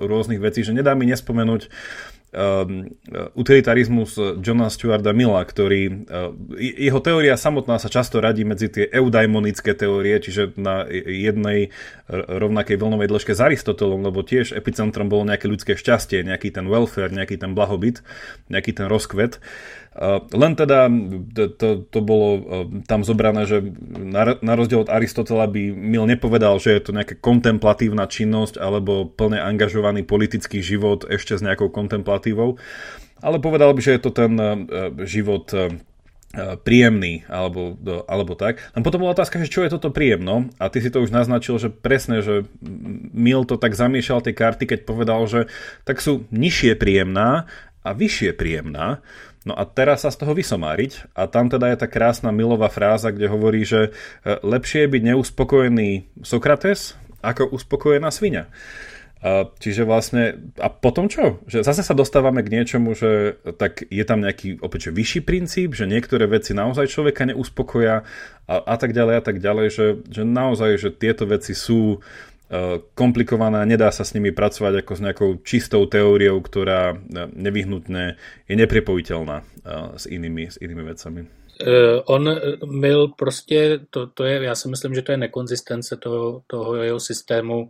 Speaker 1: rôznych vecí, že nedá mi nespomenúť utilitarizmus Johna Stuarda Milla, ktorý, uh, jeho teória samotná sa často radí medzi tie eudaimonické teórie, čiže na jednej rovnakej vlnovej dĺžke s Aristotelom, lebo tiež epicentrom bolo nejaké ľudské šťastie, nejaký ten welfare, nejaký ten blahobyt, nejaký ten rozkvet. Uh, len teda to, to bolo uh, tam zobrané, že na, rozdiel od Aristotela by Mill nepovedal, že je to nejaká kontemplatívna činnosť alebo plne angažovaný politický život ešte s nejakou kontemplatívou, ale povedal by, že je to ten uh, život príjemný alebo, alebo tak. A potom bola otázka, že čo je toto príjemno a ty si to už naznačil, že presne, že Mill to tak zamiešal tie karty, keď povedal, že tak sú nižšie príjemná a vyššie príjemná. No a teraz sa z toho vysomáriť a tam teda je tá krásna milová fráza, kde hovorí, že e, lepšie je byť neuspokojený Sokrates ako uspokojená svinia. Čiže vlastne, a potom čo? Že zase sa dostávame k niečomu, že tak je tam nejaký opäť že vyšší princíp, že niektoré veci naozaj človeka neuspokoja a, a tak ďalej a tak ďalej, že, že naozaj, že tieto veci sú komplikované a nedá sa s nimi pracovať ako s nejakou čistou teóriou, ktorá e, nevyhnutne je neprepojiteľná uh, s, inými, s inými vecami.
Speaker 2: Uh, on mil prostě, to, to je, já si myslím, že to je nekonzistence toho, toho jeho systému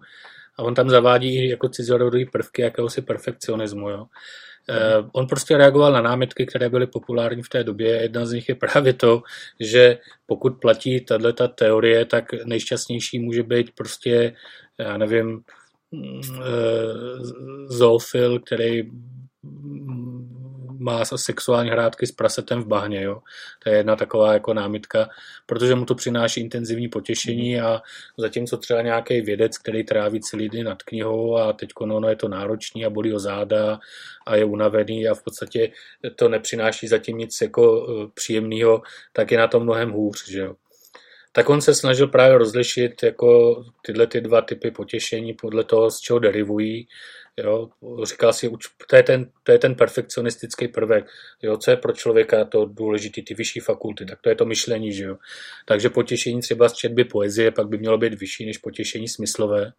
Speaker 2: a on tam zavádí jako cizorodový prvky jakéhosi perfekcionismu. Jo. On prostě reagoval na námitky, které byly populární v té době. Jedna z nich je právě to, že pokud platí tato teorie, tak nejšťastnější může být prostě, já nevím, uh, zoofil, který má sexuální hrátky s prasetem v bahně. Jo? To je jedna taková jako námitka, protože mu to přináší intenzivní potěšení a zatímco třeba nějaký vědec, který tráví celý den nad knihou a teď ono je to náročný a bolí o záda a je unavený a v podstatě to nepřináší zatím nic jako e, příjemného, tak je na to mnohem hůř. Že jo? Tak on se snažil právě rozlišit jako tyhle ty dva typy potěšení podle toho, z čeho derivují. Jo, říkal si, to je, ten, to je ten perfekcionistický prvek. Jo, co je pro člověka to důležité, ty vyšší fakulty, tak to je to myšlení. Že jo. Takže potěšení třeba z četby poezie pak by mělo být vyšší než potěšení smyslové.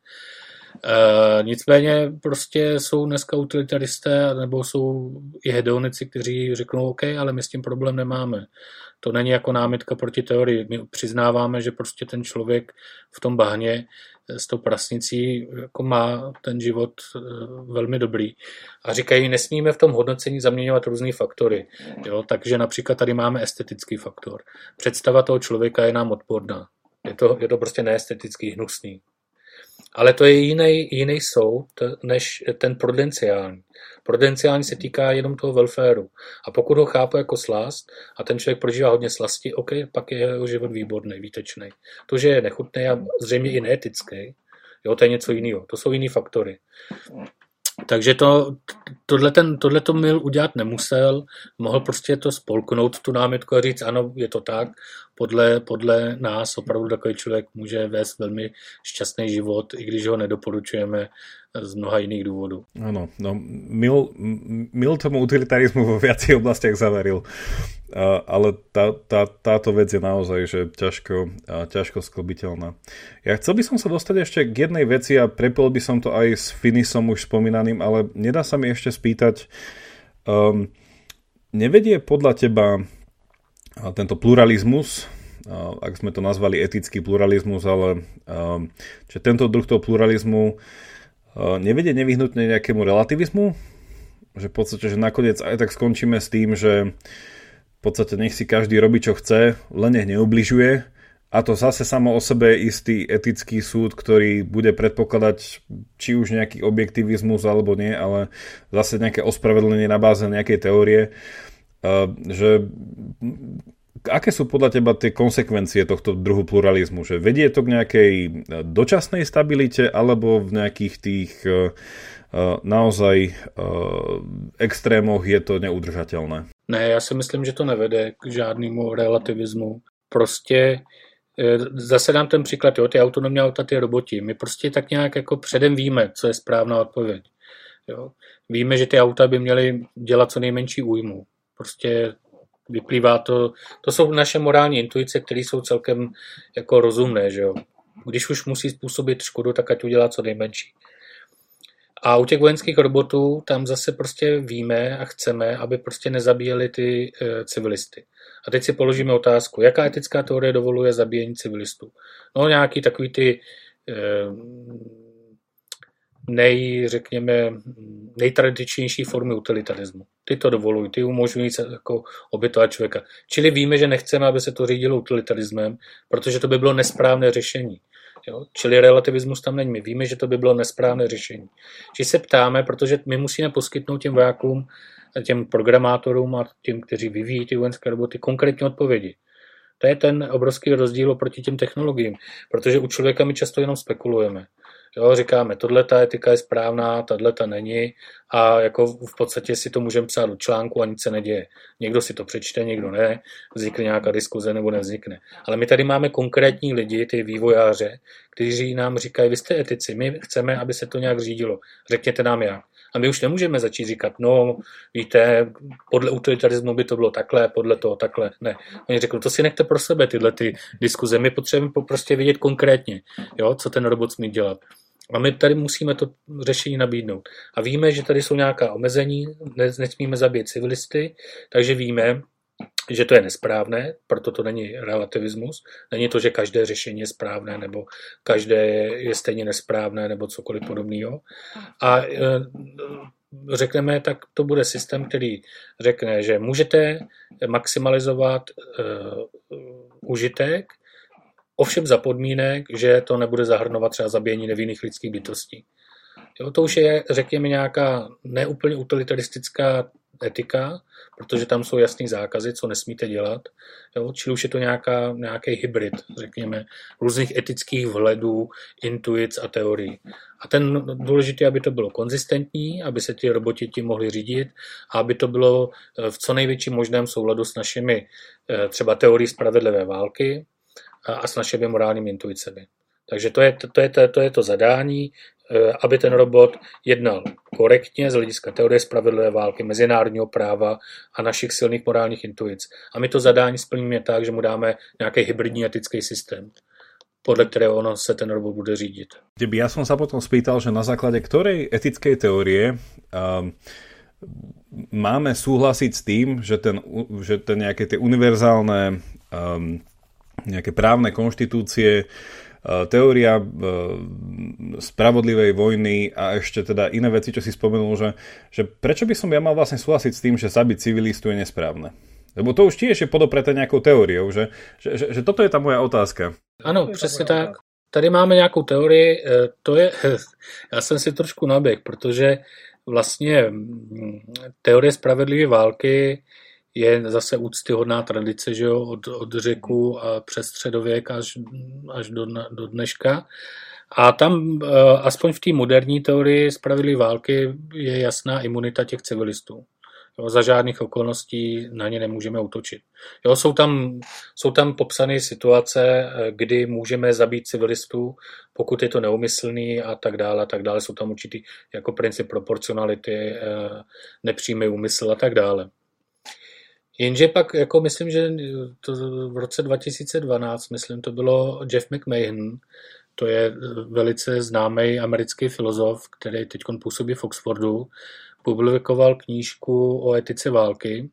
Speaker 2: E, nicméně prostě jsou dneska utilitaristé nebo jsou i hedonici, kteří řeknou OK, ale my s tím problém nemáme. To není jako námitka proti teorii. My přiznáváme, že prostě ten člověk v tom bahně s tou prasnicí jako má ten život eh, velmi dobrý. A říkají, nesmíme v tom hodnocení zaměňovat různé faktory. Jo? Takže například tady máme estetický faktor. Představa toho člověka je nám odporná. Je to, je to prostě neestetický, hnusný. Ale to je jiný, jiný soud než ten prudenciální. Prudenciální se týká jenom toho welfareu. A pokud ho chápu jako slast a ten člověk prožívá hodně slasti, OK, pak je jeho život výborný, výtečný. To, že je nechutný a zřejmě i neetický, jo, to je něco jiného. To jsou jiné faktory. Takže to, tohle, ten, tohle to Mil udělat nemusel, mohl prostě to spolknout, tu námitku a říct, ano, je to tak, podle, podle nás opravdu takový člověk může vést velmi šťastný život, i když ho nedoporučujeme z mnoha jiných důvodů.
Speaker 1: Ano, no, Mil, Mil tomu utilitarizmu vo viacej oblastiach zaveril, a, ale tá, tá, táto vec je naozaj že ťažko, a, ťažko sklobiteľná. Ja chcel by som sa dostať ešte k jednej veci a prepol by som to aj s Finisom už spomínaným, ale nedá sa mi ešte spýtať, um, nevedie podľa teba tento pluralizmus, ak sme to nazvali etický pluralizmus, ale že tento druh toho pluralizmu nevedie nevyhnutne nejakému relativizmu, že v podstate, že nakoniec aj tak skončíme s tým, že v podstate nech si každý robí, čo chce, len nech neubližuje. A to zase samo o sebe je istý etický súd, ktorý bude predpokladať či už nejaký objektivizmus alebo nie, ale zase nejaké ospravedlenie na báze nejakej teórie, že aké sú podľa teba tie konsekvencie tohto druhu pluralizmu? Že vedie to k nejakej e, dočasnej stabilite alebo v nejakých tých uh, naozaj extrémoch je to neudržateľné?
Speaker 2: Ne, já si myslím, že to nevede k žádnému relativismu. Prostě zase dám ten příklad, jo, ty autonomní auta, ty roboti. My prostě tak nějak jako předem víme, co je správná odpověď. Jo. Víme, že ty auta by měly dělat co nejmenší újmu. Prostě vyplývá to, to jsou naše morální intuice, které jsou celkem jako rozumné, že jo. Když už musí způsobit škodu, tak ať udělá co nejmenší. A u těch vojenských robotů tam zase prostě víme a chceme, aby prostě nezabíjeli ty e, civilisty. A teď si položíme otázku, jaká etická teorie dovoluje zabíjení civilistů? No nějaký takový ty e, nej, řekněme, nejtradičnější formy utilitarismu. Ty to dovolují, ty umožňují se jako obětovat člověka. Čili víme, že nechceme, aby se to řídilo utilitarismem, protože to by bylo nesprávné řešení. Jo? Čili relativismus tam není. My víme, že to by bylo nesprávné řešení. Či se ptáme, protože my musíme poskytnout těm vojákům, těm programátorům a těm, kteří vyvíjí ty vojenské roboty, konkrétní odpovědi. To je ten obrovský rozdíl oproti těm technologiím, protože u člověka my často jenom spekulujeme. Jo, říkáme, tohle ta etika je správná, tahle ta není a jako v podstatě si to můžeme psát do článku a nic se neděje. Někdo si to přečte, někdo ne, vznikne nějaká diskuze nebo nevznikne. Ale my tady máme konkrétní lidi, ty vývojáře, kteří nám říkají, vy jste etici, my chceme, aby se to nějak řídilo. Řekněte nám jak. A my už nemůžeme začít říkat, no, víte, podle utilitarismu by to bylo takhle, podle toho takhle. Ne. Oni řekli, to si nechte pro sebe tyhle ty diskuze. My potřebujeme prostě vědět konkrétně, jo, co ten robot smí dělat. A my tady musíme to řešení nabídnout. A víme, že tady jsou nějaká omezení, nesmíme zabít civilisty, takže víme, že to je nesprávné, proto to není relativismus. Není to, že každé řešení je správné, nebo každé je stejně nesprávné, nebo cokoliv podobného. A e, řekneme, tak to bude systém, který řekne, že můžete maximalizovat uh, užitek, ovšem za podmínek, že to nebude zahrnovat třeba zabíjení nevinných lidských bytostí. Jo, to už je, řekněme, nějaká neúplně utilitaristická etika, protože tam jsou jasný zákazy, co nesmíte dělat. Jo, čili už je to nějaká, nějaký hybrid, řekněme, různých etických vhledů, intuic a teorií. A ten důležité, aby to bylo konzistentní, aby se ty roboti tím mohli řídit a aby to bylo eh, v co největším možném souladu s našimi eh, třeba teorií spravedlivé války a s našimi morálními intuicemi. Takže to je to, je to, je to zadání. Eh, aby ten robot jednal korektně z hlediska teorie spravedlivé války, mezinárodního práva a našich silných morálních intuic. A my to zadání splníme tak, že mu dáme nějaký hybridní etický systém podle kterého ono se ten robot bude řídit.
Speaker 1: Ja som sa potom spýtal, že na základe ktorej etickej teórie um, máme súhlasiť s tým, že, ten, že ten nejaké tie univerzálne um, nejaké právne teória eh, spravodlivej vojny a ešte teda iné veci, čo si spomenul, že, že prečo by som ja mal vlastne súhlasiť s tým, že zabiť civilistu je nesprávne? Lebo to už tiež je podopreté nejakou teóriou, že, že, že, že toto je ta moja otázka.
Speaker 2: Ano, přesně tak. Tady máme nějakou teorii, eh, to je, já jsem si trošku naběh, protože vlastně hm, teorie spravedlivé války je zase úctyhodná tradice, že jo, od, od řeku a přes středověk až, až do, do dneška. A tam, eh, aspoň v té moderní teorii spravedlivé války, je jasná imunita těch civilistů. Jo, za žádných okolností na ně nemůžeme útočit. Jo, jsou, tam, jsou tam popsané situace, eh, kdy můžeme zabít civilistů, pokud je to neumyslný a tak dále, a tak dále. Jsou tam určitý jako princip proporcionality, eh, nepřímý úmysl a tak dále. Jenže pak, jako myslím, že to v roce 2012, myslím, to bylo Jeff McMahon, to je velice známý americký filozof, který teď působí v Oxfordu, publikoval knížku o etice války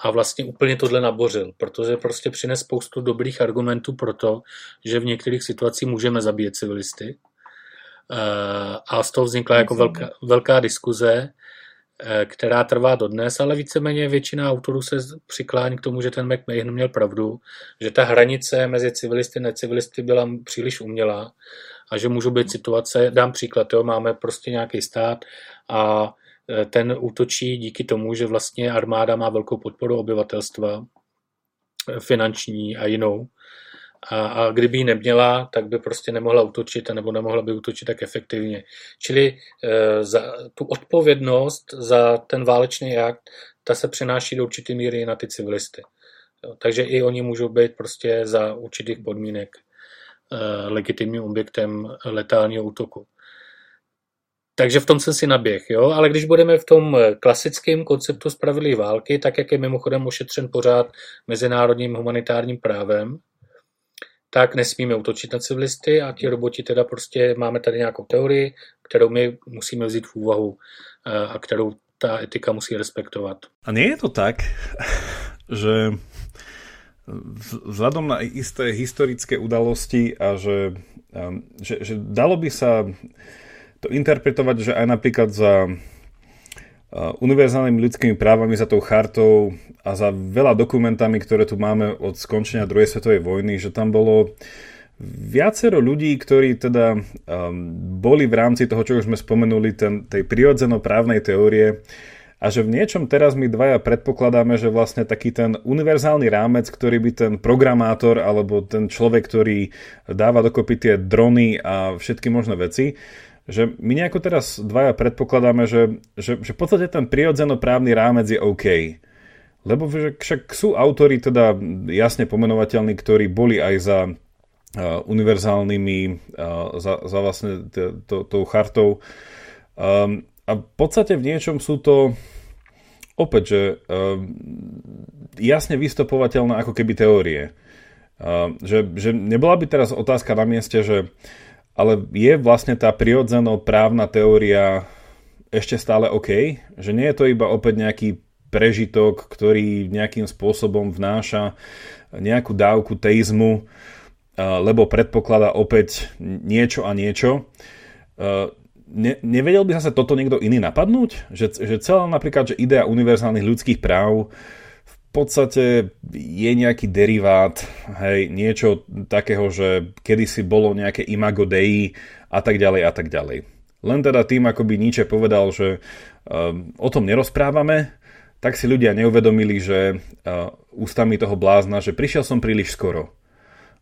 Speaker 2: a vlastně úplně tohle nabořil, protože prostě přines spoustu dobrých argumentů pro to, že v některých situacích můžeme zabíjet civilisty. Eh, a z toho vznikla jako velká, velká diskuze, eh, která trvá dodnes, ale víceméně většina autorů se přiklání k tomu, že ten McMahon měl pravdu, že ta hranice mezi civilisty a necivilisty byla příliš umělá a že můžou být situace, dám příklad, jo, máme prostě nějaký stát a Eh, ten útočí díky tomu, že vlastně armáda má velkou podporu obyvatelstva, eh, finanční a jinou. A, a kdyby ji neměla, tak by prostě nemohla útočit, nebo nemohla by útočit tak efektivně. Čili e, za tu odpovědnost za ten válečný akt, ta se přenáší do určité míry na ty civilisty. Takže i oni můžou být prostě za určitých podmínek e, legitimním objektem letálního útoku. Takže v tom jsem si naběh, jo? ale když budeme v tom eh, klasickém konceptu spravedlivé války, tak jak je mimochodem ošetřen pořád mezinárodním humanitárním právem, tak nesmíme útočit na civilisty a ti roboti teda prostě máme tady nějakou teorii, kterou my musíme vzít v úvahu eh, a kterou ta etika musí respektovat.
Speaker 1: A nie je to tak, že vzhľadom na isté historické udalosti a že, že, že dalo by sa to interpretovať, že aj napríklad za univerzálnymi ľudskými právami, za tou chartou a za veľa dokumentami, ktoré tu máme od skončenia druhej svetovej vojny, že tam bolo viacero ľudí, ktorí teda um, boli v rámci toho, čo už sme spomenuli, ten, tej prirodzeno-právnej teórie a že v niečom teraz my dvaja predpokladáme, že vlastne taký ten univerzálny rámec, ktorý by ten programátor alebo ten človek, ktorý dáva dokopy tie drony a všetky možné veci, že my nejako teraz dvaja predpokladáme, že, že, že v podstate ten prirodzenoprávny rámec je OK. Lebo však sú autory teda jasne pomenovateľní, ktorí boli aj za uh, univerzálnymi, uh, za, za vlastne tou chartou. Um, a v podstate v niečom sú to opäť, že um, jasne vystopovateľné ako keby teórie. Uh, že, že nebola by teraz otázka na mieste, že uh, ale je vlastne tá prirodzeno právna teória ešte stále OK? Že nie je to iba opäť nejaký prežitok, ktorý nejakým spôsobom vnáša nejakú dávku teizmu, lebo predpokladá opäť niečo a niečo. Ne, nevedel by sa toto niekto iný napadnúť? Že, že celá napríklad, že idea univerzálnych ľudských práv podstate je nejaký derivát, hej, niečo takého, že kedysi bolo nejaké imago dei a tak ďalej a tak ďalej. Len teda tým, ako by Nietzsche povedal, že uh, o tom nerozprávame, tak si ľudia neuvedomili, že uh, ústami toho blázna, že prišiel som príliš skoro.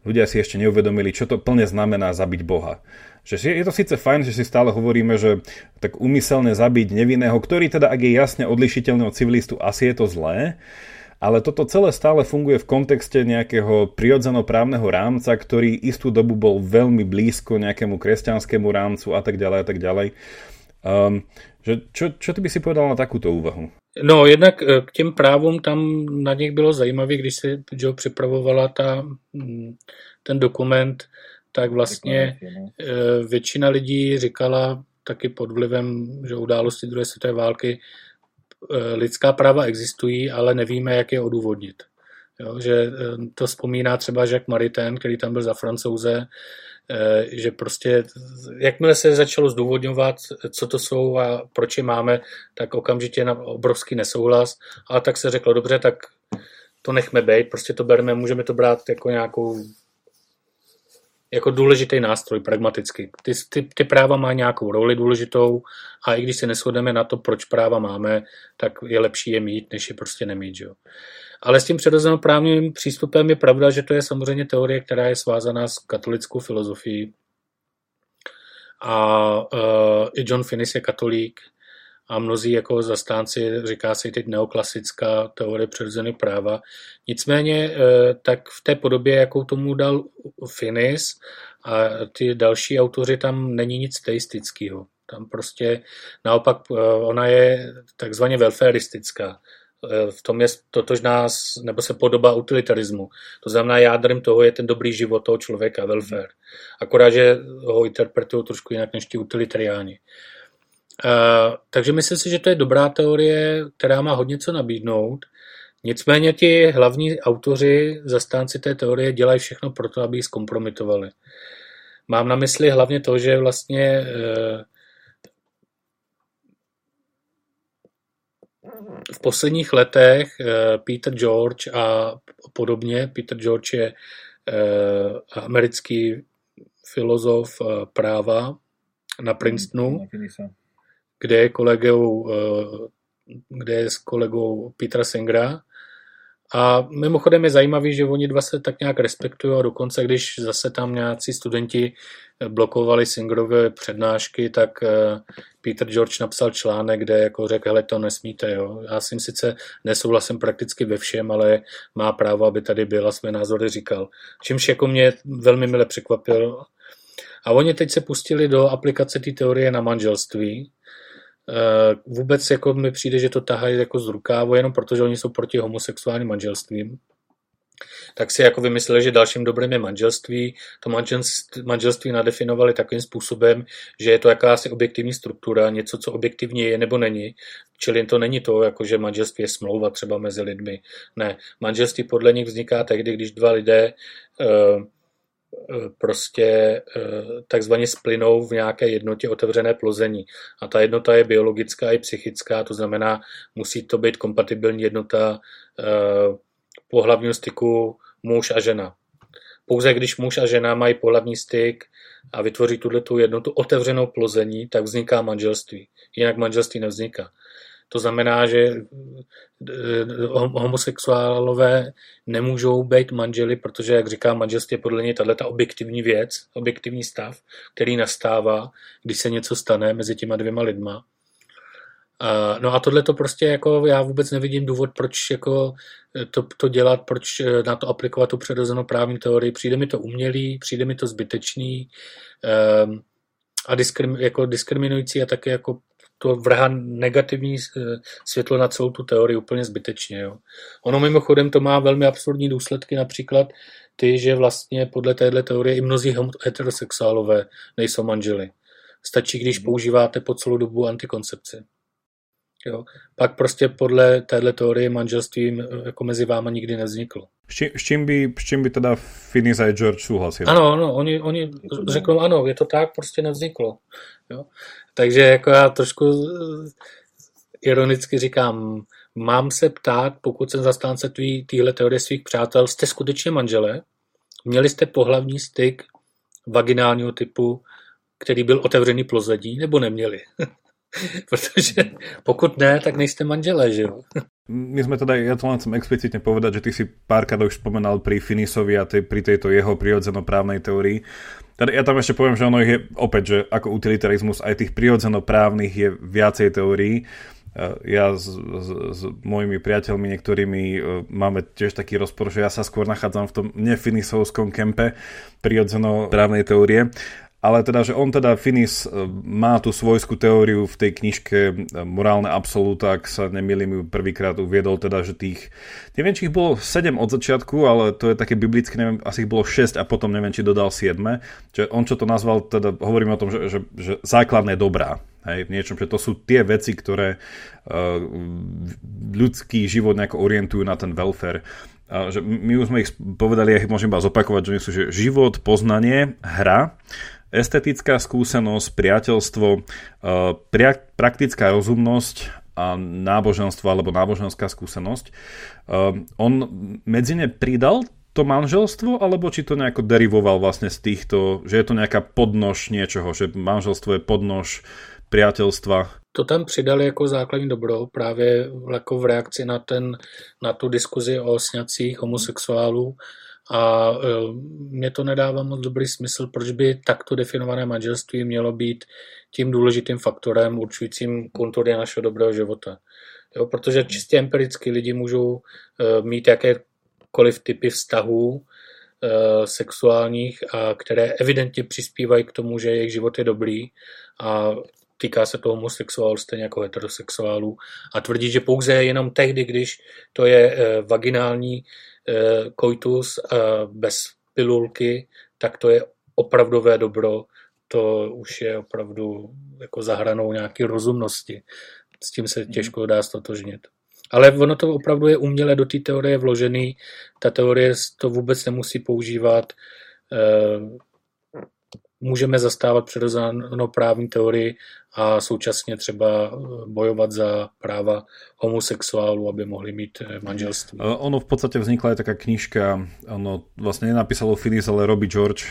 Speaker 1: Ľudia si ešte neuvedomili, čo to plne znamená zabiť Boha. Že je to síce fajn, že si stále hovoríme, že tak umyselne zabiť nevinného, ktorý teda, ak je jasne odlišiteľný od civilistu, asi je to zlé, ale toto celé stále funguje v kontexte nejakého prirodzenoprávneho rámca, ktorý istú dobu bol veľmi blízko nejakému kresťanskému rámcu a tak ďalej a tak ďalej. Um, že čo, čo ty by si povedal na takúto úvahu?
Speaker 2: No, jednak e, k těm právům tam na nich bylo zajímavé, když se Joe připravovala ta, mm, ten dokument, tak vlastně no. e, většina lidí říkala taky pod vlivem že události druhé světové války, Eh, lidská práva existují, ale nevíme, jak je odůvodnit. Jo, že eh, to vzpomíná třeba Jacques Maritain, který tam byl za francouze, eh, že prostě jakmile se začalo zdůvodňovat, co to jsou a proč je máme, tak okamžitě na obrovský nesouhlas. A tak se řeklo, dobře, tak to nechme být, prostě to bereme, můžeme to brát jako nějakou jako důležitý nástroj, pragmaticky. Ty, ty, ty práva má nějakou roli důležitou a i když se neschodneme na to, proč práva máme, tak je lepší je mít, než je prostě nemít. Že? Ale s tím přirozeноprávním přístupem je pravda, že to je samozřejmě teorie, která je svázaná s katolickou filozofií. A uh, i John Finnis je katolík a mnozí jako zastánci, říká se teď neoklasická teorie přirozeného práva. Nicméně uh, tak v té podobě, jakou tomu dal Finnis a ty další autoři, tam není nic teistického. Tam prostě naopak uh, ona je takzvaně welfaristická. Eh, v tom je totožná, nebo se podobá utilitarismu. To znamená, jádrem toho je ten dobrý život toho člověka, welfare. Akorát, že ho interpretují trošku jinak než ti utilitariáni. Uh, takže myslím si, že to je dobrá teorie, která má hodně co nabídnout. Nicméně ti hlavní autoři, zastánci té teorie, dělají všechno pro to, aby ji zkompromitovali. Mám na mysli hlavně to, že vlastně uh, v posledních letech eh, Peter George a podobně, Peter George je eh, americký filozof eh, práva na Princetonu, kde je kolegou, kde je s kolegou Petra Singra a mimochodem je zajímavý, že oni dva se tak nějak respektují a dokonce, když zase tam nějací studenti blokovali Singerové přednášky, tak eh, Peter George napsal článek, kde jako řekl, hele, to nesmíte, jo. Já s tím sice nesouhlasím prakticky ve všem, ale má právo, aby tady byl a své názory říkal. Čímž jako mě velmi mile překvapil. A oni teď se pustili do aplikace té teorie na manželství, Eh, vůbec jako mi přijde, že to tahají jako z rukávu, jenom protože oni jsou proti homosexuálním manželstvím. Tak si jako vymysleli, že dalším dobrým je manželství. To manželství nadefinovali takovým způsobem, že je to jakási objektivní struktura, něco, co objektivně je nebo není. Čili to není to, jako že manželství je smlouva třeba mezi lidmi. Ne, manželství podle nich vzniká tehdy, když dva lidé uh, Eh, prostě eh, takzvaně splynou v nějaké jednotě otevřené plození. A ta jednota je biologická i psychická, to znamená, musí to být kompatibilní jednota eh, pohlavního styku muž a žena. Pouze když muž a žena mají pohlavní styk a vytvoří tuto jednotu otevřenou plození, tak vzniká manželství. Jinak manželství nevzniká. To znamená, že eh, homosexuálové nemůžou být manželi, protože, jak říká manželství, je podle něj tato objektivní věc, objektivní stav, který nastává, když se něco stane mezi těma dvěma lidma. No a tohle to prostě jako já vůbec nevidím důvod, proč jako eh, to, to dělat, proč eh, na to aplikovat tu přirozenou právní teorii. Přijde mi to umělý, přijde mi to zbytečný um, a diskrim, jako diskriminující a také jako to vrhá negativní eh, světlo na celou tu teorii úplně zbytečně. Jo. Ono mimochodem to má velmi absurdní důsledky, například ty, že vlastně podle téhle teorie i mnozí heterosexuálové nejsou manželi. Stačí, když mhm. používáte po celou dobu antikoncepci. Jo. Pak prostě podle téhle teorie manželství jako mezi váma nikdy nevzniklo.
Speaker 1: S čím, s čím, by, s čím by teda Finis a George souhlasili?
Speaker 2: Ano, ano, oni, oni řeknou ano, je to tak, prostě nevzniklo. Jo. Takže jako já trošku eh, ironicky říkám, mám se ptát, pokud jsem zastánce téhle teorie svých přátel, jste skutečně manželé? Měli jste pohlavní styk vaginálního typu, který byl otevřený plozadí, nebo neměli? Protože pokud ne, tak nejste manželé, že jo?
Speaker 1: My sme teda, ja to len chcem explicitne povedať, že ty si párkrát už spomenal pri Finisovi a tej, pri tejto jeho prirodzenoprávnej teórii. Teda ja tam ešte poviem, že ono je opäť, že ako utilitarizmus aj tých prirodzenoprávnych je viacej teórií. Ja s, s, s mojimi priateľmi niektorými e, máme tiež taký rozpor, že ja sa skôr nachádzam v tom nefinisovskom kempe prirodzenoprávnej teórie ale teda, že on teda Finis e, má tú svojskú teóriu v tej knižke e, Morálne absolúta, ak sa nemýlim, ju prvýkrát uviedol teda, že tých, neviem, či ich bolo 7 od začiatku, ale to je také biblické, neviem, asi ich bolo 6 a potom neviem, či dodal 7. Čiže on čo to nazval, teda hovoríme o tom, že, že, že základné dobrá. Hej, v niečom, že to sú tie veci, ktoré uh, ľudský život nejako orientujú na ten welfare. Uh, že my už sme ich povedali, ja ich môžem iba zopakovať, že sú že život, poznanie, hra, estetická skúsenosť, priateľstvo, eh, praktická rozumnosť a náboženstvo alebo náboženská skúsenosť. Eh, on medzi ne pridal to manželstvo, alebo či to nejako derivoval vlastne z týchto, že je to nejaká podnož niečoho, že manželstvo je podnož priateľstva?
Speaker 2: To tam přidali jako základní dobro právě jako v reakci na, ten, na tu diskuzi o sňacích homosexuálů a e, mně to nedává moc dobrý smysl, proč by takto definované manželství mělo být tím důležitým faktorem určujícím kontury našeho dobrého života. Jo, protože čistě empiricky lidi můžou e, mít jakékoliv typy vztahů e, sexuálních, a které evidentně přispívají k tomu, že jejich život je dobrý a týká se to homosexuálů stejně jako heterosexuálů a tvrdí, že pouze jenom tehdy, když to je vaginální Eh, koitus eh, bez pilulky, tak to je opravdové dobro, to už je opravdu jako zahranou nějaké rozumnosti. S tím se těžko dá stotožnit. Ale ono to opravdu je uměle do té teorie vložený. Ta teorie to vůbec nemusí používat. Eh, můžeme zastávat přirozenou teorii a současně třeba eh, bojovat za práva homosexuálů, aby mohli mít eh, manželství.
Speaker 1: Ono v podstate vznikla aj taká knižka, ono vlastne nenapísalo Finis, ale Robbie George.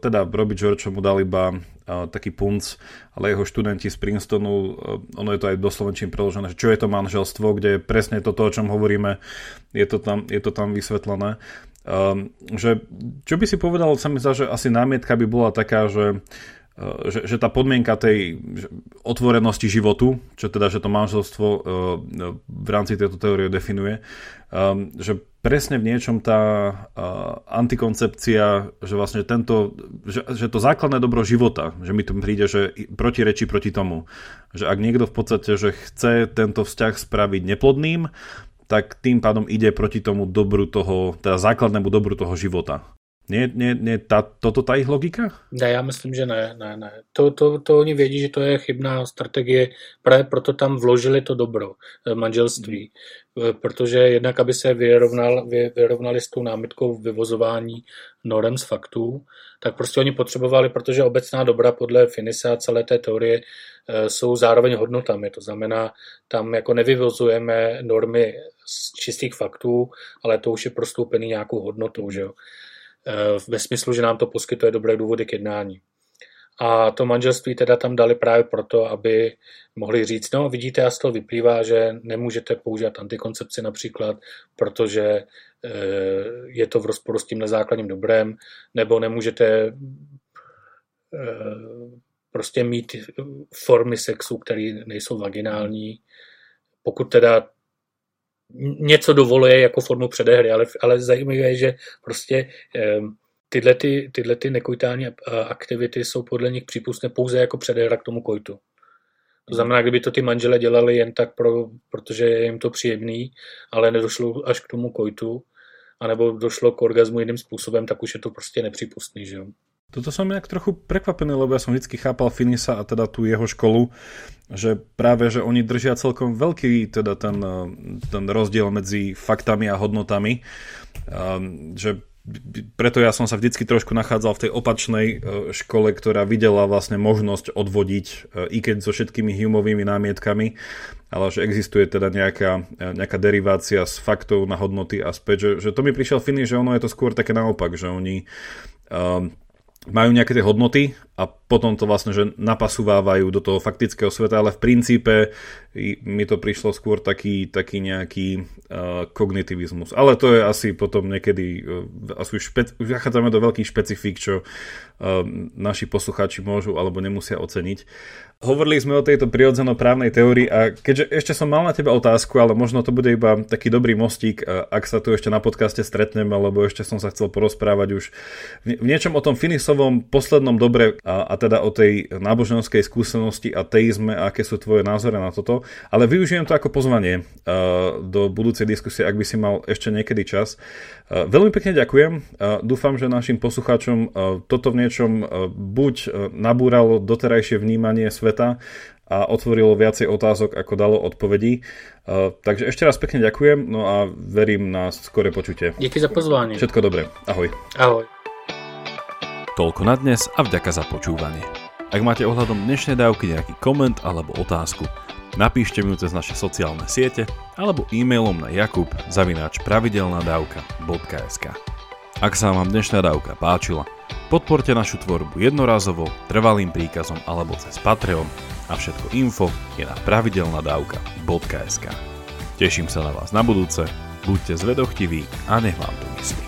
Speaker 1: Teda Robbie George mu dal iba taký punc, ale jeho študenti z Princetonu, ono je to aj do slovenčín preložené, čo je to manželstvo, kde je presne toto, o čom hovoríme, je to tam, je to tam vysvetlené. Um, že, čo by si povedal, sa mi zdá, že asi námietka by bola taká, že uh, že, že tá podmienka tej otvorenosti životu, čo teda, že to manželstvo uh, v rámci tejto teórie definuje, um, že presne v niečom tá uh, antikoncepcia, že vlastne tento, že, že to základné dobro života, že mi to príde, že protirečí proti tomu. Že ak niekto v podstate, že chce tento vzťah spraviť neplodným, tak tým pádom ide proti tomu dobru toho, teda základnému dobru toho života. Nie, nie, nie ta, toto ta jejich logika?
Speaker 2: Ne, já myslím, že ne, ne, ne. To, to, to oni vědí, že to je chybná strategie, právě proto tam vložili to dobro, eh, manželství. Hmm. Protože jednak, aby se vyrovnal, vy, vyrovnali s tou námitkou vyvozování norem z faktů, tak prostě oni potřebovali, protože obecná dobra podle Finisa a celé té teorie eh, jsou zároveň hodnotami. To znamená, tam jako nevyvozujeme normy z čistých faktů, ale to už je prostoupený nějakou hodnotou, že jo? Eh, ve smyslu, že nám to poskytuje dobré důvody k jednání. A to manželství teda tam dali právě proto, aby mohli říct, no vidíte, a z toho vyplývá, že nemůžete používat antikoncepci například, protože eh, je to v rozporu s tím nezákladním dobrem, nebo nemůžete eh, prostě mít formy sexu, které nejsou vaginální, pokud teda něco dovoluje jako formu předehry, ale, ale zajímavé je, že prostě tyhle, ty, tyhle ty nekojtální aktivity jsou podle nich přípustné pouze jako předehra k tomu kojtu. To znamená, kdyby to ty manžele dělali jen tak, pro, protože je jim to příjemný, ale nedošlo až k tomu kojtu, anebo došlo k orgazmu jiným způsobem, tak už je to prostě nepřípustný. Že jo?
Speaker 1: Toto som nejak trochu prekvapený, lebo ja som vždy chápal Finisa a teda tú jeho školu, že práve, že oni držia celkom veľký teda ten, ten rozdiel medzi faktami a hodnotami, že preto ja som sa vždycky trošku nachádzal v tej opačnej e, škole, ktorá videla vlastne možnosť odvodiť, e, i keď so všetkými Humeovými námietkami, ale že existuje teda nejaká, nejaká derivácia z faktov na hodnoty a späť, že, že to mi prišiel Fini, že ono je to skôr také naopak, že oni um, majú nejaké tie hodnoty a potom to vlastne, že napasúvávajú do toho faktického sveta, ale v princípe mi to prišlo skôr taký, taký nejaký uh, kognitivizmus. Ale to je asi potom niekedy, uh, asi už, špe- už zachádzame do veľkých špecifík, čo uh, naši poslucháči môžu alebo nemusia oceniť. Hovorili sme o tejto prirodzeno-právnej teórii a keďže ešte som mal na teba otázku, ale možno to bude iba taký dobrý mostík, ak sa tu ešte na podcaste stretneme, lebo ešte som sa chcel porozprávať už v niečom o tom Finisovom poslednom dobre a, a teda o tej náboženskej skúsenosti a teizme a aké sú tvoje názory na toto, ale využijem to ako pozvanie uh, do budúcej diskusie, ak by si mal ešte niekedy čas. Uh, veľmi pekne ďakujem. Uh, dúfam, že našim poslucháčom toto v niečom buď nabúralo doterajšie vnímanie sveta a otvorilo viacej otázok, ako dalo odpovedí. Uh, takže ešte raz pekne ďakujem, no a verím na skore počutie.
Speaker 2: Díky za pozvanie.
Speaker 1: Všetko dobré. Ahoj.
Speaker 2: Ahoj.
Speaker 3: Toľko na dnes a vďaka za počúvanie. Ak máte ohľadom dnešnej dávky nejaký koment alebo otázku, napíšte mi cez naše sociálne siete alebo e-mailom na jakub zavináč pravidelnadavka.sk.
Speaker 1: Ak sa vám dnešná dávka páčila, podporte našu tvorbu jednorazovo, trvalým príkazom alebo cez Patreon a všetko info je na pravidelnadavka.sk. Teším sa na vás na budúce, buďte zvedochtiví a nech vám to myslí.